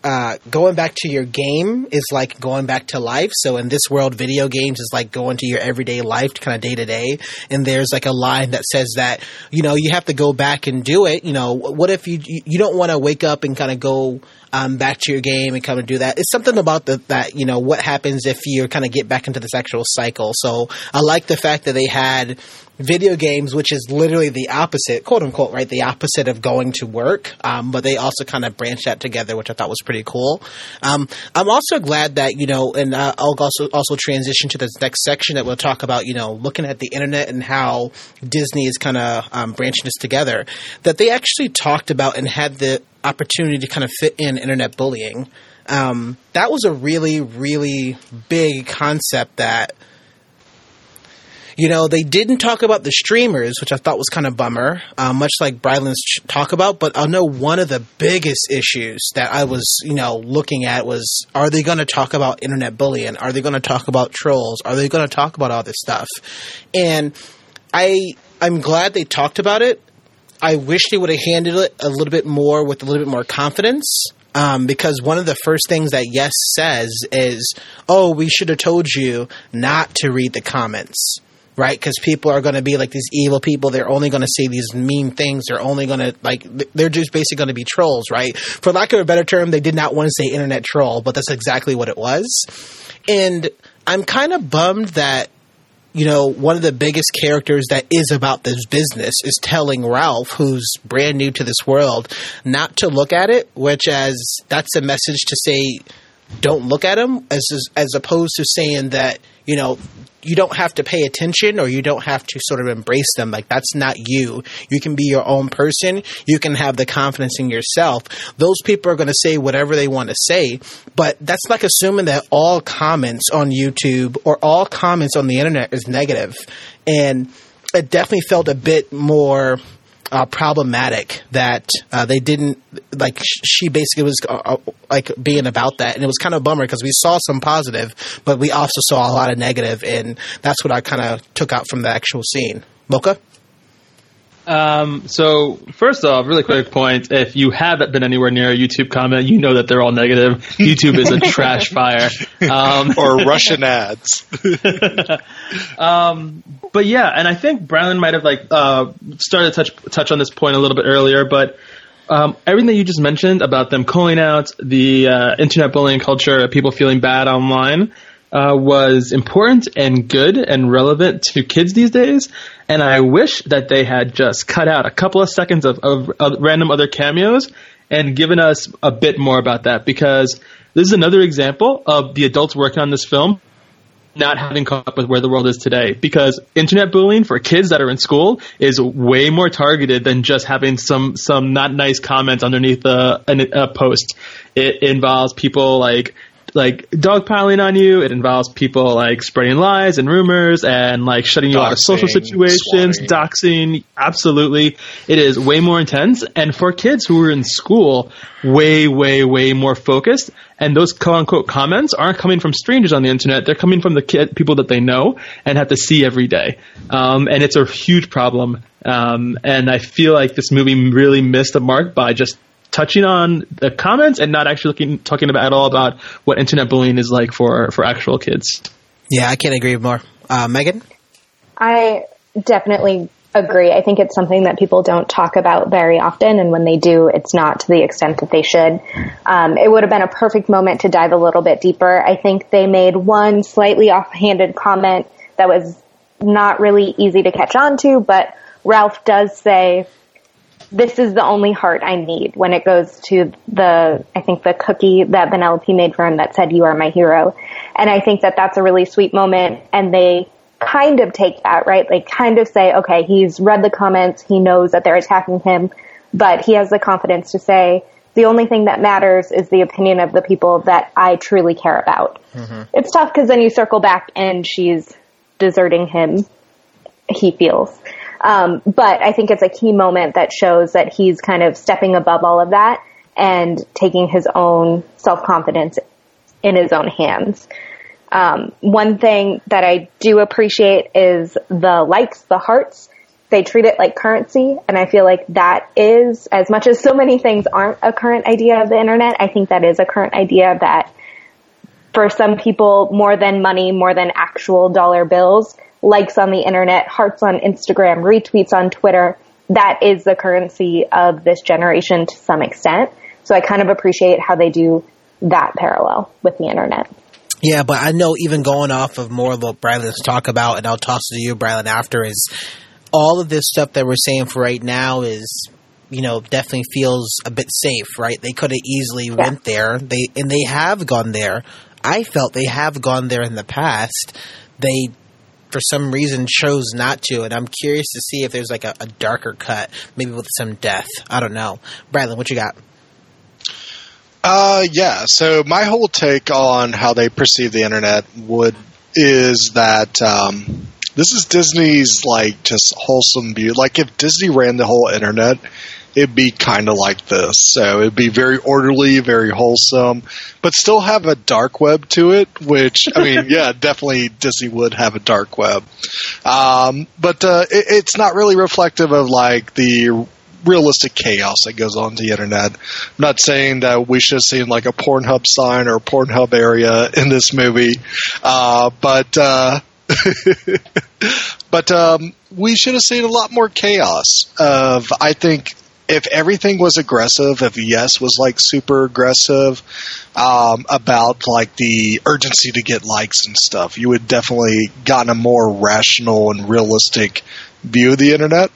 uh, going back to your game is like going back to life. So in this world, video games is like going to your everyday life, kind of day to day. And there's like a line that says that you know you have to go back and do it. You know, what if you you don't want to wake up and kind of go um, back to your game and kind of do that? It's something about the, that you know what happens if you kind of get back into this sexual cycle. So I like the fact that they had video games, which is literally the opposite, quote unquote, right? The opposite of going to work. Um, but they also kind of branched that together, which I thought was pretty cool. Um, I'm also glad that, you know, and uh, I'll also, also transition to this next section that we'll talk about, you know, looking at the internet and how Disney is kind of um, branching this together, that they actually talked about and had the opportunity to kind of fit in internet bullying. Um, that was a really, really big concept that you know, they didn't talk about the streamers, which I thought was kind of bummer, uh, much like Bryland's talk about. But I know one of the biggest issues that I was, you know, looking at was: Are they going to talk about internet bullying? Are they going to talk about trolls? Are they going to talk about all this stuff? And I, I'm glad they talked about it. I wish they would have handled it a little bit more with a little bit more confidence. Um, because one of the first things that Yesss says is, "Oh, we should have told you not to read the comments." right? Because people are going to be like these evil people. They're only going to say these mean things. They're only going to like they're just basically going to be trolls, right? For lack of a better term, they did not want to say internet troll, but that's exactly what it was. And I'm kind of bummed that you know, one of the biggest characters that is about this business is telling Ralph, who's brand new to this world, not to look at it, which as that's a message to say, don't look at them as as opposed to saying that you know you don't have to pay attention or you don't have to sort of embrace them. Like that's not you. You can be your own person. You can have the confidence in yourself. Those people are going to say whatever they want to say, but that's like assuming that all comments on YouTube or all comments on the internet is negative. And it definitely felt a bit more uh, problematic that uh, they didn't like. She basically was uh, uh, like being about that, and it was kind of a bummer because we saw some positive, but we also saw a lot of negative, and that's what I kind of took out from the actual scene. Mocha. Um, so first off, really quick point: if you haven't been anywhere near a YouTube comment, you know that they're all negative. YouTube is a trash fire, um, or Russian ads. um, but yeah, and I think Bryland might have like uh, started to touch touch on this point a little bit earlier, but. Um, everything that you just mentioned about them calling out the uh, internet bullying culture, people feeling bad online, uh, was important and good and relevant to kids these days. And I wish that they had just cut out a couple of seconds of, of, of random other cameos and given us a bit more about that because this is another example of the adults working on this film not having caught up with where the world is today because internet bullying for kids that are in school is way more targeted than just having some some not nice comments underneath a, a, a post. It involves people like like dogpiling on you. It involves people like spreading lies and rumors and like shutting you out of social situations, swatting. doxing. Absolutely. It is way more intense. And for kids who are in school, way, way, way more focused. And those quote unquote comments aren't coming from strangers on the internet. They're coming from the kid, people that they know and have to see every day. Um, and it's a huge problem. Um, and I feel like this movie really missed the mark by just touching on the comments and not actually looking, talking about at all about what internet bullying is like for for actual kids. Yeah, I can't agree more. Uh, Meaghan, I definitely agree. I think it's something that people don't talk about very often, and when they do, it's not to the extent that they should. Um, it would have been a perfect moment to dive a little bit deeper. I think they made one slightly offhanded comment that was not really easy to catch on to, but Ralph does say, this is the only heart I need when it goes to the, I think the cookie that Vanellope made for him that said, you are my hero. And I think that that's a really sweet moment and they kind of take that, right? They kind of say, okay, he's read the comments, he knows that they're attacking him, but he has the confidence to say, the only thing that matters is the opinion of the people that I truly care about. Mm-hmm. It's tough because then you circle back and she's deserting him, he feels. Um, but I think it's a key moment that shows that he's kind of stepping above all of that and taking his own self confidence in his own hands. Um, one thing that I do appreciate is the likes, the hearts. They treat it like currency, and I feel like that is, as much as so many things aren't a current idea of the internet, I think that is a current idea that for some people, more than money, more than actual dollar bills, likes on the internet, hearts on Instagram, retweets on Twitter, that is the currency of this generation to some extent. So I kind of appreciate how they do that parallel with the internet. Yeah, but I know even going off of more of what Brylan's talk about, and I'll toss it to you, Brylan, after, is all of this stuff that we're saying for right now is you know definitely feels a bit safe right they could have easily yeah. went there they and they have gone there i felt they have gone there in the past they for some reason chose not to and i'm curious to see if there's like a, a darker cut maybe with some death i don't know bradley what you got uh, yeah. So my whole take on how they perceive the internet would is that um, this is Disney's like just wholesome view. Like if Disney ran the whole internet, it'd be kind of like this. So it'd be very orderly, very wholesome, but still have a dark web to it. Which I mean, yeah, definitely Disney would have a dark web, um, but uh, it, it's not really reflective of like the realistic chaos that goes on the internet. I'm not saying that we should have seen like a Pornhub sign or a Pornhub area in this movie, uh, but uh, but um, we should have seen a lot more chaos. Of I think if everything was aggressive, if Yesss was like super aggressive um, about like the urgency to get likes and stuff, you would definitely gotten a more rational and realistic view of the internet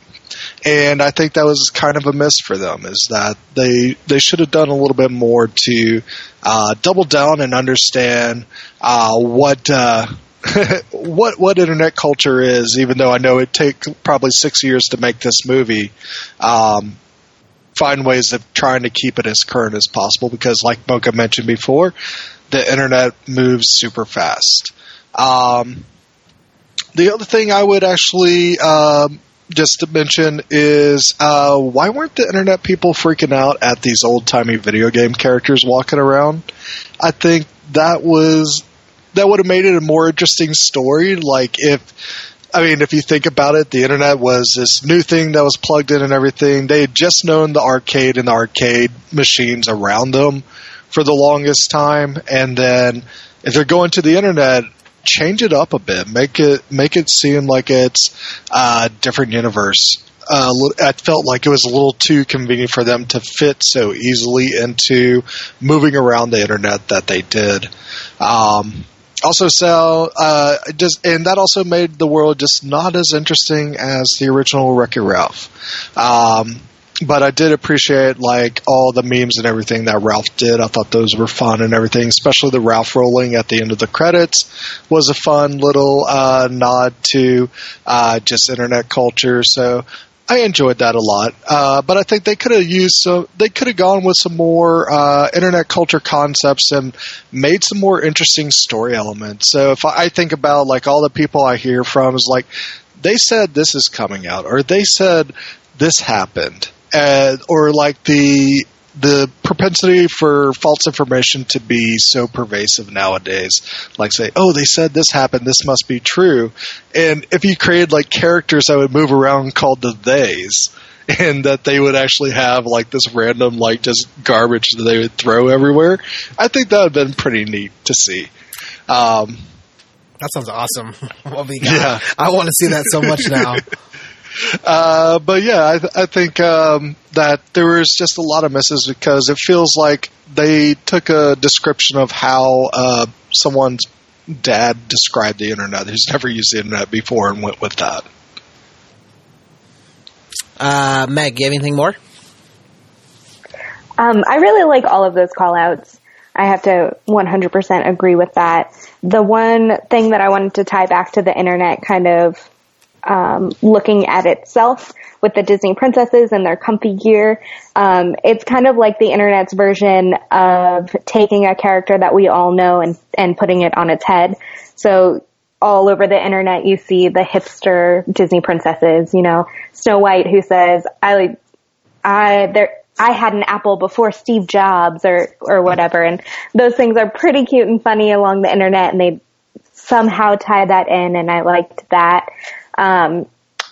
and I think that was kind of a miss for them. Is that they they should have done a little bit more to uh, double down and understand uh, what. Uh, what what internet culture is, even though I know it take probably six years to make this movie, um, find ways of trying to keep it as current as possible because, like Mocha mentioned before, the internet moves super fast. Um, the other thing I would actually um, just to mention is uh, why weren't the internet people freaking out at these old timey video game characters walking around? I think that was that would have made it a more interesting story. Like if I mean, if you think about it, the internet was this new thing that was plugged in and everything. They had just known the arcade and the arcade machines around them for the longest time, and then if they're going to the internet, change it up a bit. Make it make it seem like it's a different universe. Uh, I felt like it was a little too convenient for them to fit so easily into moving around the internet that they did. Um, also, sell uh, just and that also made the world just not as interesting as the original Wreck-It Ralph. Um, but I did appreciate like all the memes and everything that Ralph did. I thought those were fun and everything, especially the Ralph rolling at the end of the credits was a fun little uh, nod to uh, just internet culture. So I enjoyed that a lot. Uh, but I think they could have used some. They could have gone with some more uh, internet culture concepts and made some more interesting story elements. So if I think about like all the people I hear from is like they said this is coming out or they said this happened uh, or like the the propensity for false information to be so pervasive nowadays. Like say, oh, they said this happened, this must be true. And if you created like characters that would move around called the theys, and that they would actually have like this random like just garbage that they would throw everywhere, I think that would have been pretty neat to see. Um, that sounds awesome. what we got. Yeah. I want to see that so much now. Uh, but yeah, I, th- I think um, that there was just a lot of misses because it feels like they took a description of how uh, someone's dad described the internet who's never used the internet before and went with that. Uh, Meg, you have anything more? Um, I really like all of those call outs. I have to 100% agree with that. The one thing that I wanted to tie back to the internet kind of um, looking at itself with the Disney princesses and their comfy gear. Um, it's kind of like the internet's version of taking a character that we all know and, and putting it on its head. So all over the internet you see the hipster Disney princesses, you know, Snow White who says, I, I, there, I had an apple before Steve Jobs or, or whatever. And those things are pretty cute and funny along the internet and they somehow tie that in and I liked that. Um,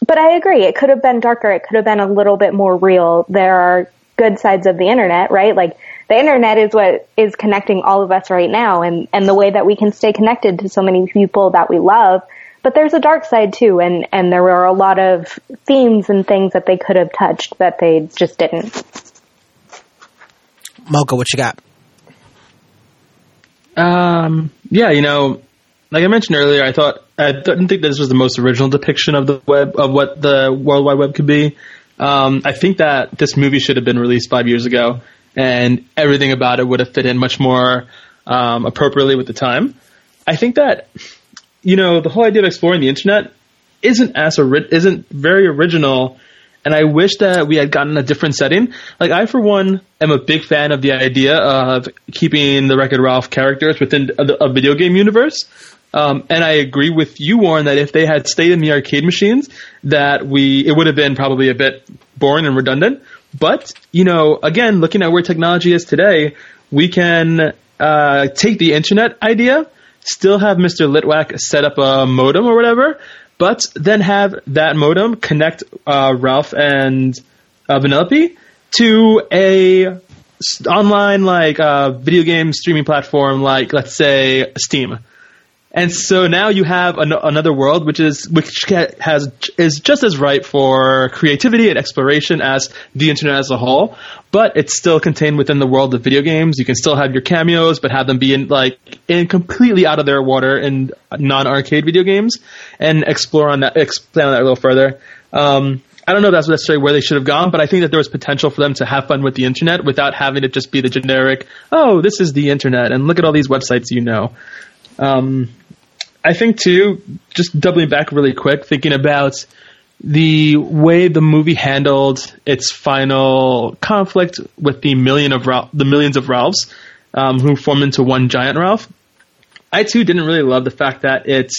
but I agree. It could have been darker. It could have been a little bit more real. There are good sides of the internet, right? Like the internet is what is connecting all of us right now and, and the way that we can stay connected to so many people that we love. But there's a dark side too, and, and there were a lot of themes and things that they could have touched that they just didn't. Mocha, what you got? Um, yeah, you know, like I mentioned earlier, I thought I didn't think this was the most original depiction of the web of what the World Wide Web could be. Um, I think that this movie should have been released five years ago, and everything about it would have fit in much more um, appropriately with the time. I think that you know the whole idea of exploring the internet isn't as ori- isn't very original and I wish that we had gotten a different setting. Like I, for one, am a big fan of the idea of keeping the Wreck-It Ralph characters within a, a video game universe. Um, and I agree with you, Warren, that if they had stayed in the arcade machines, that we it would have been probably a bit boring and redundant. But you know, again, looking at where technology is today, we can uh, take the internet idea, still have Mr. Litwak set up a modem or whatever, but then have that modem connect uh, Ralph and uh, Vanellope to a online like uh, video game streaming platform like let's say Steam and so now you have an- another world which is which has is just as ripe for creativity and exploration as the internet as a whole, but it's still contained within the world of video games. You can still have your cameos, but have them be in like in completely out of their water in non-arcade video games, and explore on that, explain on that a little further. Um, I don't know if that's necessarily where they should have gone, but I think that there was potential for them to have fun with the internet without having to just be the generic, oh, this is the internet, and look at all these websites you know. Um, I think too, just doubling back really quick, thinking about the way the movie handled its final conflict with the million of the millions of Ralphs um, who form into one giant Ralph. I too didn't really love the fact that it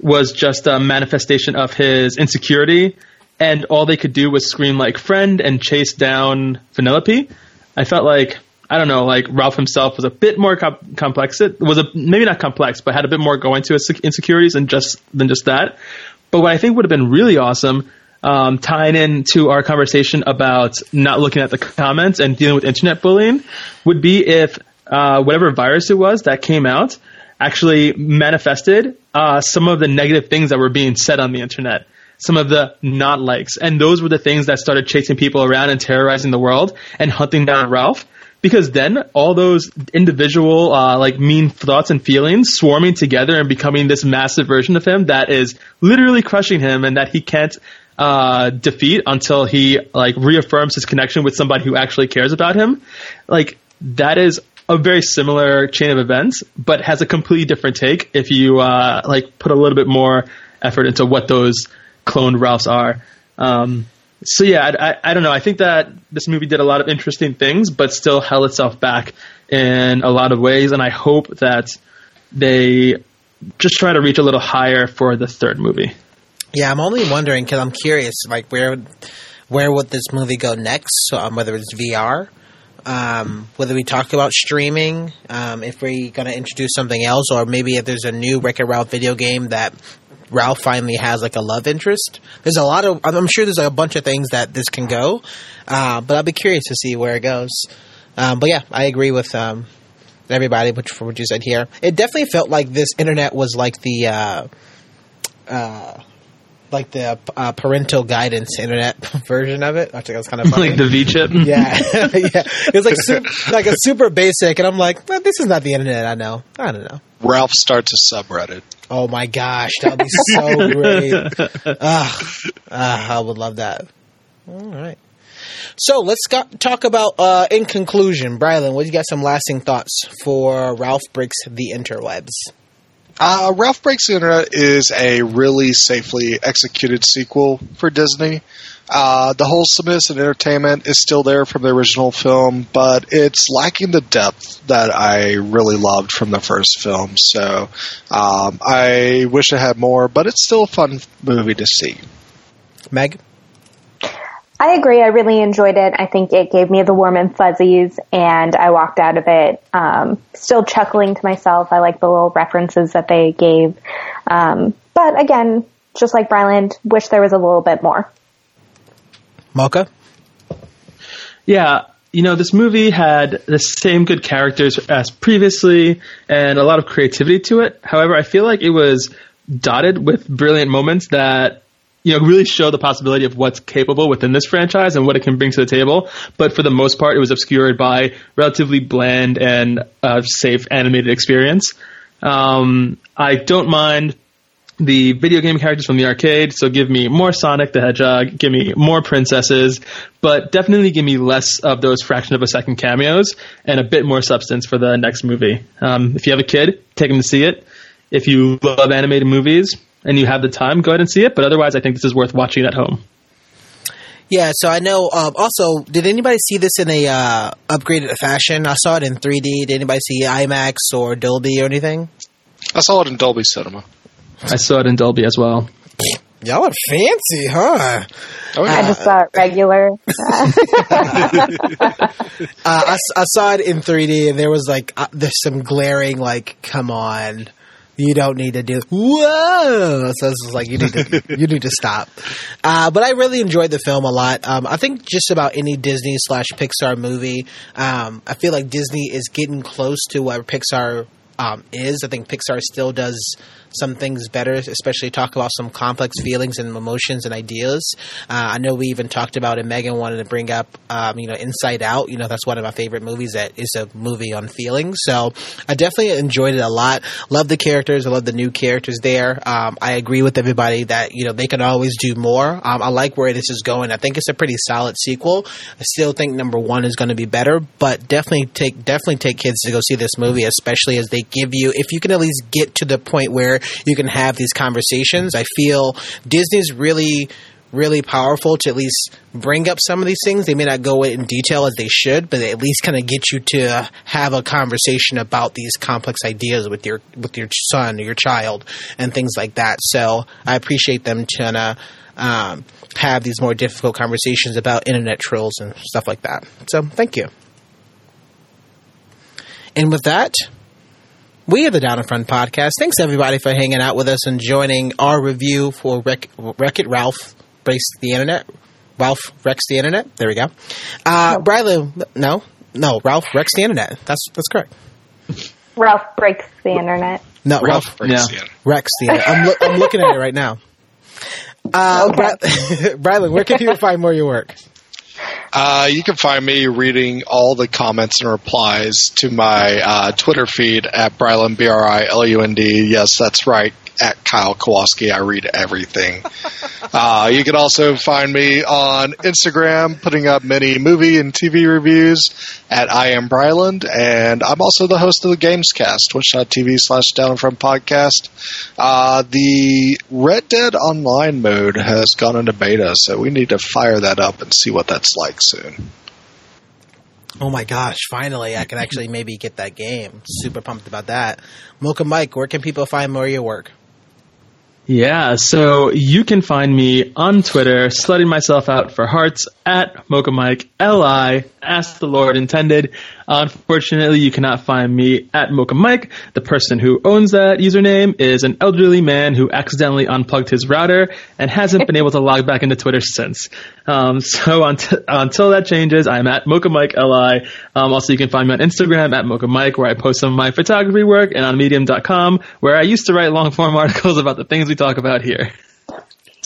was just a manifestation of his insecurity, and all they could do was scream like "friend" and chase down Vanellope. I felt like I don't know, like Ralph himself was a bit more com- complex. It was a maybe not complex, but had a bit more going to his insecurities than just than just that. But what I think would have been really awesome, um, tying into our conversation about not looking at the comments and dealing with internet bullying, would be if uh, whatever virus it was that came out actually manifested uh, some of the negative things that were being said on the internet some of the not likes. And those were the things that started chasing people around and terrorizing the world and hunting down Ralph because then all those individual uh, like mean thoughts and feelings swarming together and becoming this massive version of him that is literally crushing him and that he can't uh, defeat until he like reaffirms his connection with somebody who actually cares about him. Like that is a very similar chain of events but has a completely different take if you uh, like put a little bit more effort into what those cloned ralphs are. Um, so yeah, I, I, I, don't know. I think that this movie did a lot of interesting things, but still held itself back in a lot of ways. And I hope that they just try to reach a little higher for the third movie. Yeah, I'm only wondering because I'm curious, like where where would this movie go next? Um, whether it's VR, um, whether we talk about streaming, um, if we're going to introduce something else, or maybe if there's a new Wreck-It Ralph video game that Ralph finally has like a love interest. There's a lot of I'm sure there's like, a bunch of things that this can go, uh, but I'll be curious to see where it goes. Um, but yeah, I agree with um, everybody, which for what you said here. It definitely felt like this internet was like the. Uh, uh, like the uh, parental guidance internet version of it. I think it was kind of funny. like the V chip. yeah, yeah. It was like super, like a super basic, and I'm like, well, this is not the internet. I know. I don't know. Ralph starts a subreddit. Oh my gosh, that would be so great. I would love that. All right. So let's got, talk about, uh, in conclusion, Brylan, what do you got some lasting thoughts for Ralph Breaks the Interwebs? Uh, Ralph Breaks the Internet is a really safely executed sequel for Disney. Uh, the wholesomeness and entertainment is still there from the original film, but it's lacking the depth that I really loved from the first film. So um, I wish it had more, but it's still a fun movie to see. Meg? I agree. I really enjoyed it. I think it gave me the warm and fuzzies, and I walked out of it um, still chuckling to myself. I like the little references that they gave. Um, but again, just like Bryland, wish there was a little bit more. Mocha? Yeah, you know, this movie had the same good characters as previously and a lot of creativity to it. However, I feel like it was dotted with brilliant moments that you know really show the possibility of what's capable within this franchise and what it can bring to the table. But for the most part, it was obscured by relatively bland and uh, safe animated experience. Um, I don't mind the video game characters from the arcade. So give me more Sonic the Hedgehog, give me more princesses, but definitely give me less of those fraction of a second cameos and a bit more substance for the next movie. Um, if you have a kid, take them to see it. If you love animated movies and you have the time, go ahead and see it. But otherwise, I think this is worth watching at home. Yeah, so I know. Um, also, did anybody see this in a uh, upgraded fashion? I saw it in 3D. Did anybody see IMAX or Dolby or anything? I saw it in Dolby Cinema. I saw it in Dolby as well. Y'all are fancy, huh? Oh, I just saw it regular. Uh, I, s- I saw it in 3D, and there was like uh, there's some glaring like, come on, you don't need to do. Whoa! So just like you need to you need to stop. Uh, but I really enjoyed the film a lot. Um, I think just about any Disney slash Pixar movie, um, I feel like Disney is getting close to what Pixar um, is. I think Pixar still does some things better, especially talk about some complex feelings and emotions and ideas. Uh, I know we even talked about it. Meaghan wanted to bring up, um, you know, Inside Out. You know, that's one of my favorite movies. That is a movie on feelings. So I definitely enjoyed it a lot. Love the characters. I love the new characters there. Um, I agree with everybody that you know they can always do more. Um, I like where this is going. I think it's a pretty solid sequel. I still think number one is going to be better, but definitely take definitely take kids to go see this movie, especially as they give you. If you can at least get to the point where you can have these conversations, I feel Disney's really really powerful to at least bring up some of these things. They may not go in detail as they should, but they at least kind of get you to have a conversation about these complex ideas with your with your son or your child and things like that. So I appreciate them trying to um, have these more difficult conversations about internet trolls and stuff like that. So thank you. And with that, we are the Down in Front podcast. Thanks everybody for hanging out with us and joining our review for Wreck, Wreck It Ralph Breaks the Internet. Ralph Wrecks the Internet. There we go. Uh, Briley, no, no, Ralph Wrecks the Internet. That's that's correct. Ralph breaks the internet. No, Ralph, Ralph breaks Yeah. the Internet. Wrecks the Internet. I'm, loo- I'm looking at it right now. Uh, Bri- Briley, where can people find more of your work? Uh, you can find me reading all the comments and replies to my uh, Twitter feed at Brilund, B R I L U N D. Yes, that's right. At Kyle Kowalski, I read everything. uh, you can also find me on Instagram, putting up many movie and TV reviews at I am Brilund, and I'm also the host of the Gamescast, twitch.tv slash down front podcast. Uh, the Red Dead Online mode has gone into beta, so we need to fire that up and see what that's like soon. Oh my gosh, finally I can actually maybe get that game. Super pumped about that. Mocha Mike, where can people find more of your work? Yeah, so you can find me on Twitter, slutting myself out for hearts at Mocha Mike L-I, as the Lord intended. Unfortunately, you cannot find me at Mocha Mike. The person who owns that username is an elderly man who accidentally unplugged his router and hasn't been able to log back into Twitter since. Um, so unt- until that changes, I'm at Mocha Mike Li. Um, also, you can find me on Instagram at Mocha Mike, where I post some of my photography work, and on Medium.com, where I used to write long form articles about the things we talk about here.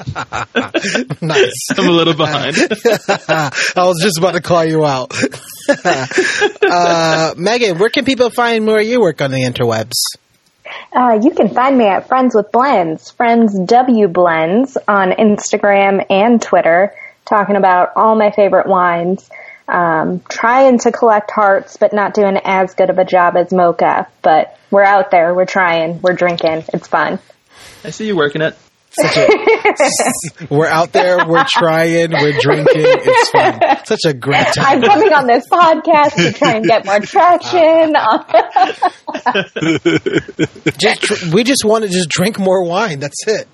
nice. I'm a little behind. I was just about to call you out. uh, Meaghan, where can people find more of your work on the interwebs? Uh, you can find me at Friends with Blends, Friends W Blends on Instagram and Twitter. talking about all my favorite wines. Um, trying to collect hearts, but not doing as good of a job as Mocha. But we're out there. We're trying. We're drinking. It's fun. I see you working it. Such a, we're out there. We're trying. We're drinking. It's fun. Such a great time. I'm coming on this podcast to try and get more traction. Just, we just want to just drink more wine. That's it.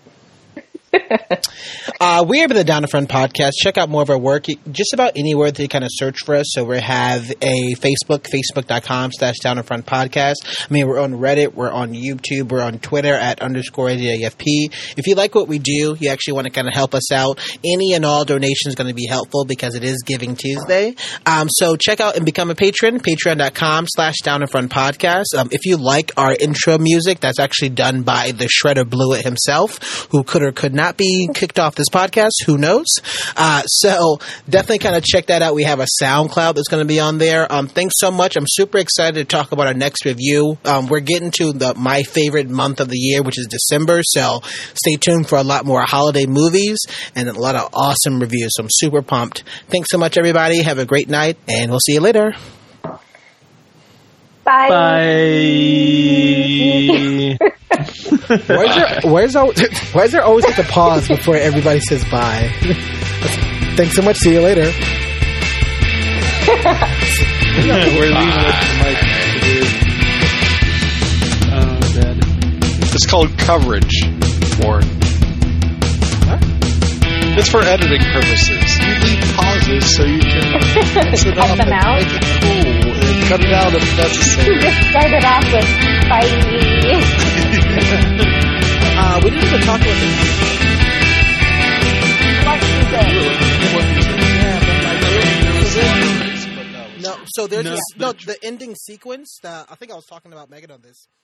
uh, we have the Down in Front podcast. Check out more of our work just about anywhere that you kind of search for us. So we have a Facebook, facebook.com slash Down in Front podcast. I mean, we're on Reddit, we're on YouTube, we're on Twitter at underscore DIFP. If you like what we do, you actually want to kind of help us out, any and all donations going to be helpful because it is Giving Tuesday. Um, so check out and become a patron, patreon.com slash Down in Front podcast. Um, if you like our intro music, that's actually done by the Shredder Blewett himself, who could or could not be kicked off this podcast. Who knows? Uh, so definitely kind of check that out. We have a SoundCloud that's going to be on there. Um, thanks so much. I'm super excited to talk about our next review. Um, we're getting to the my favorite month of the year, which is December. So stay tuned for a lot more holiday movies and a lot of awesome reviews. So I'm super pumped. Thanks so much, everybody. Have a great night, and we'll see you later. Bye. Bye. Why is there, why is there, why is there always like a pause before everybody says bye? Thanks so much. See you later. We're leaving it to Mike oh, God. It's called coverage, Warren. It's for editing purposes. You leave pauses so you can mix it Cut up them and out? make it cool and cut it out if You necessary. just started off with bye. Uh, we didn't even talk about the No, so there's No, this, the no the ending sequence. Uh, I think I was talking about Meaghan on this. The ending.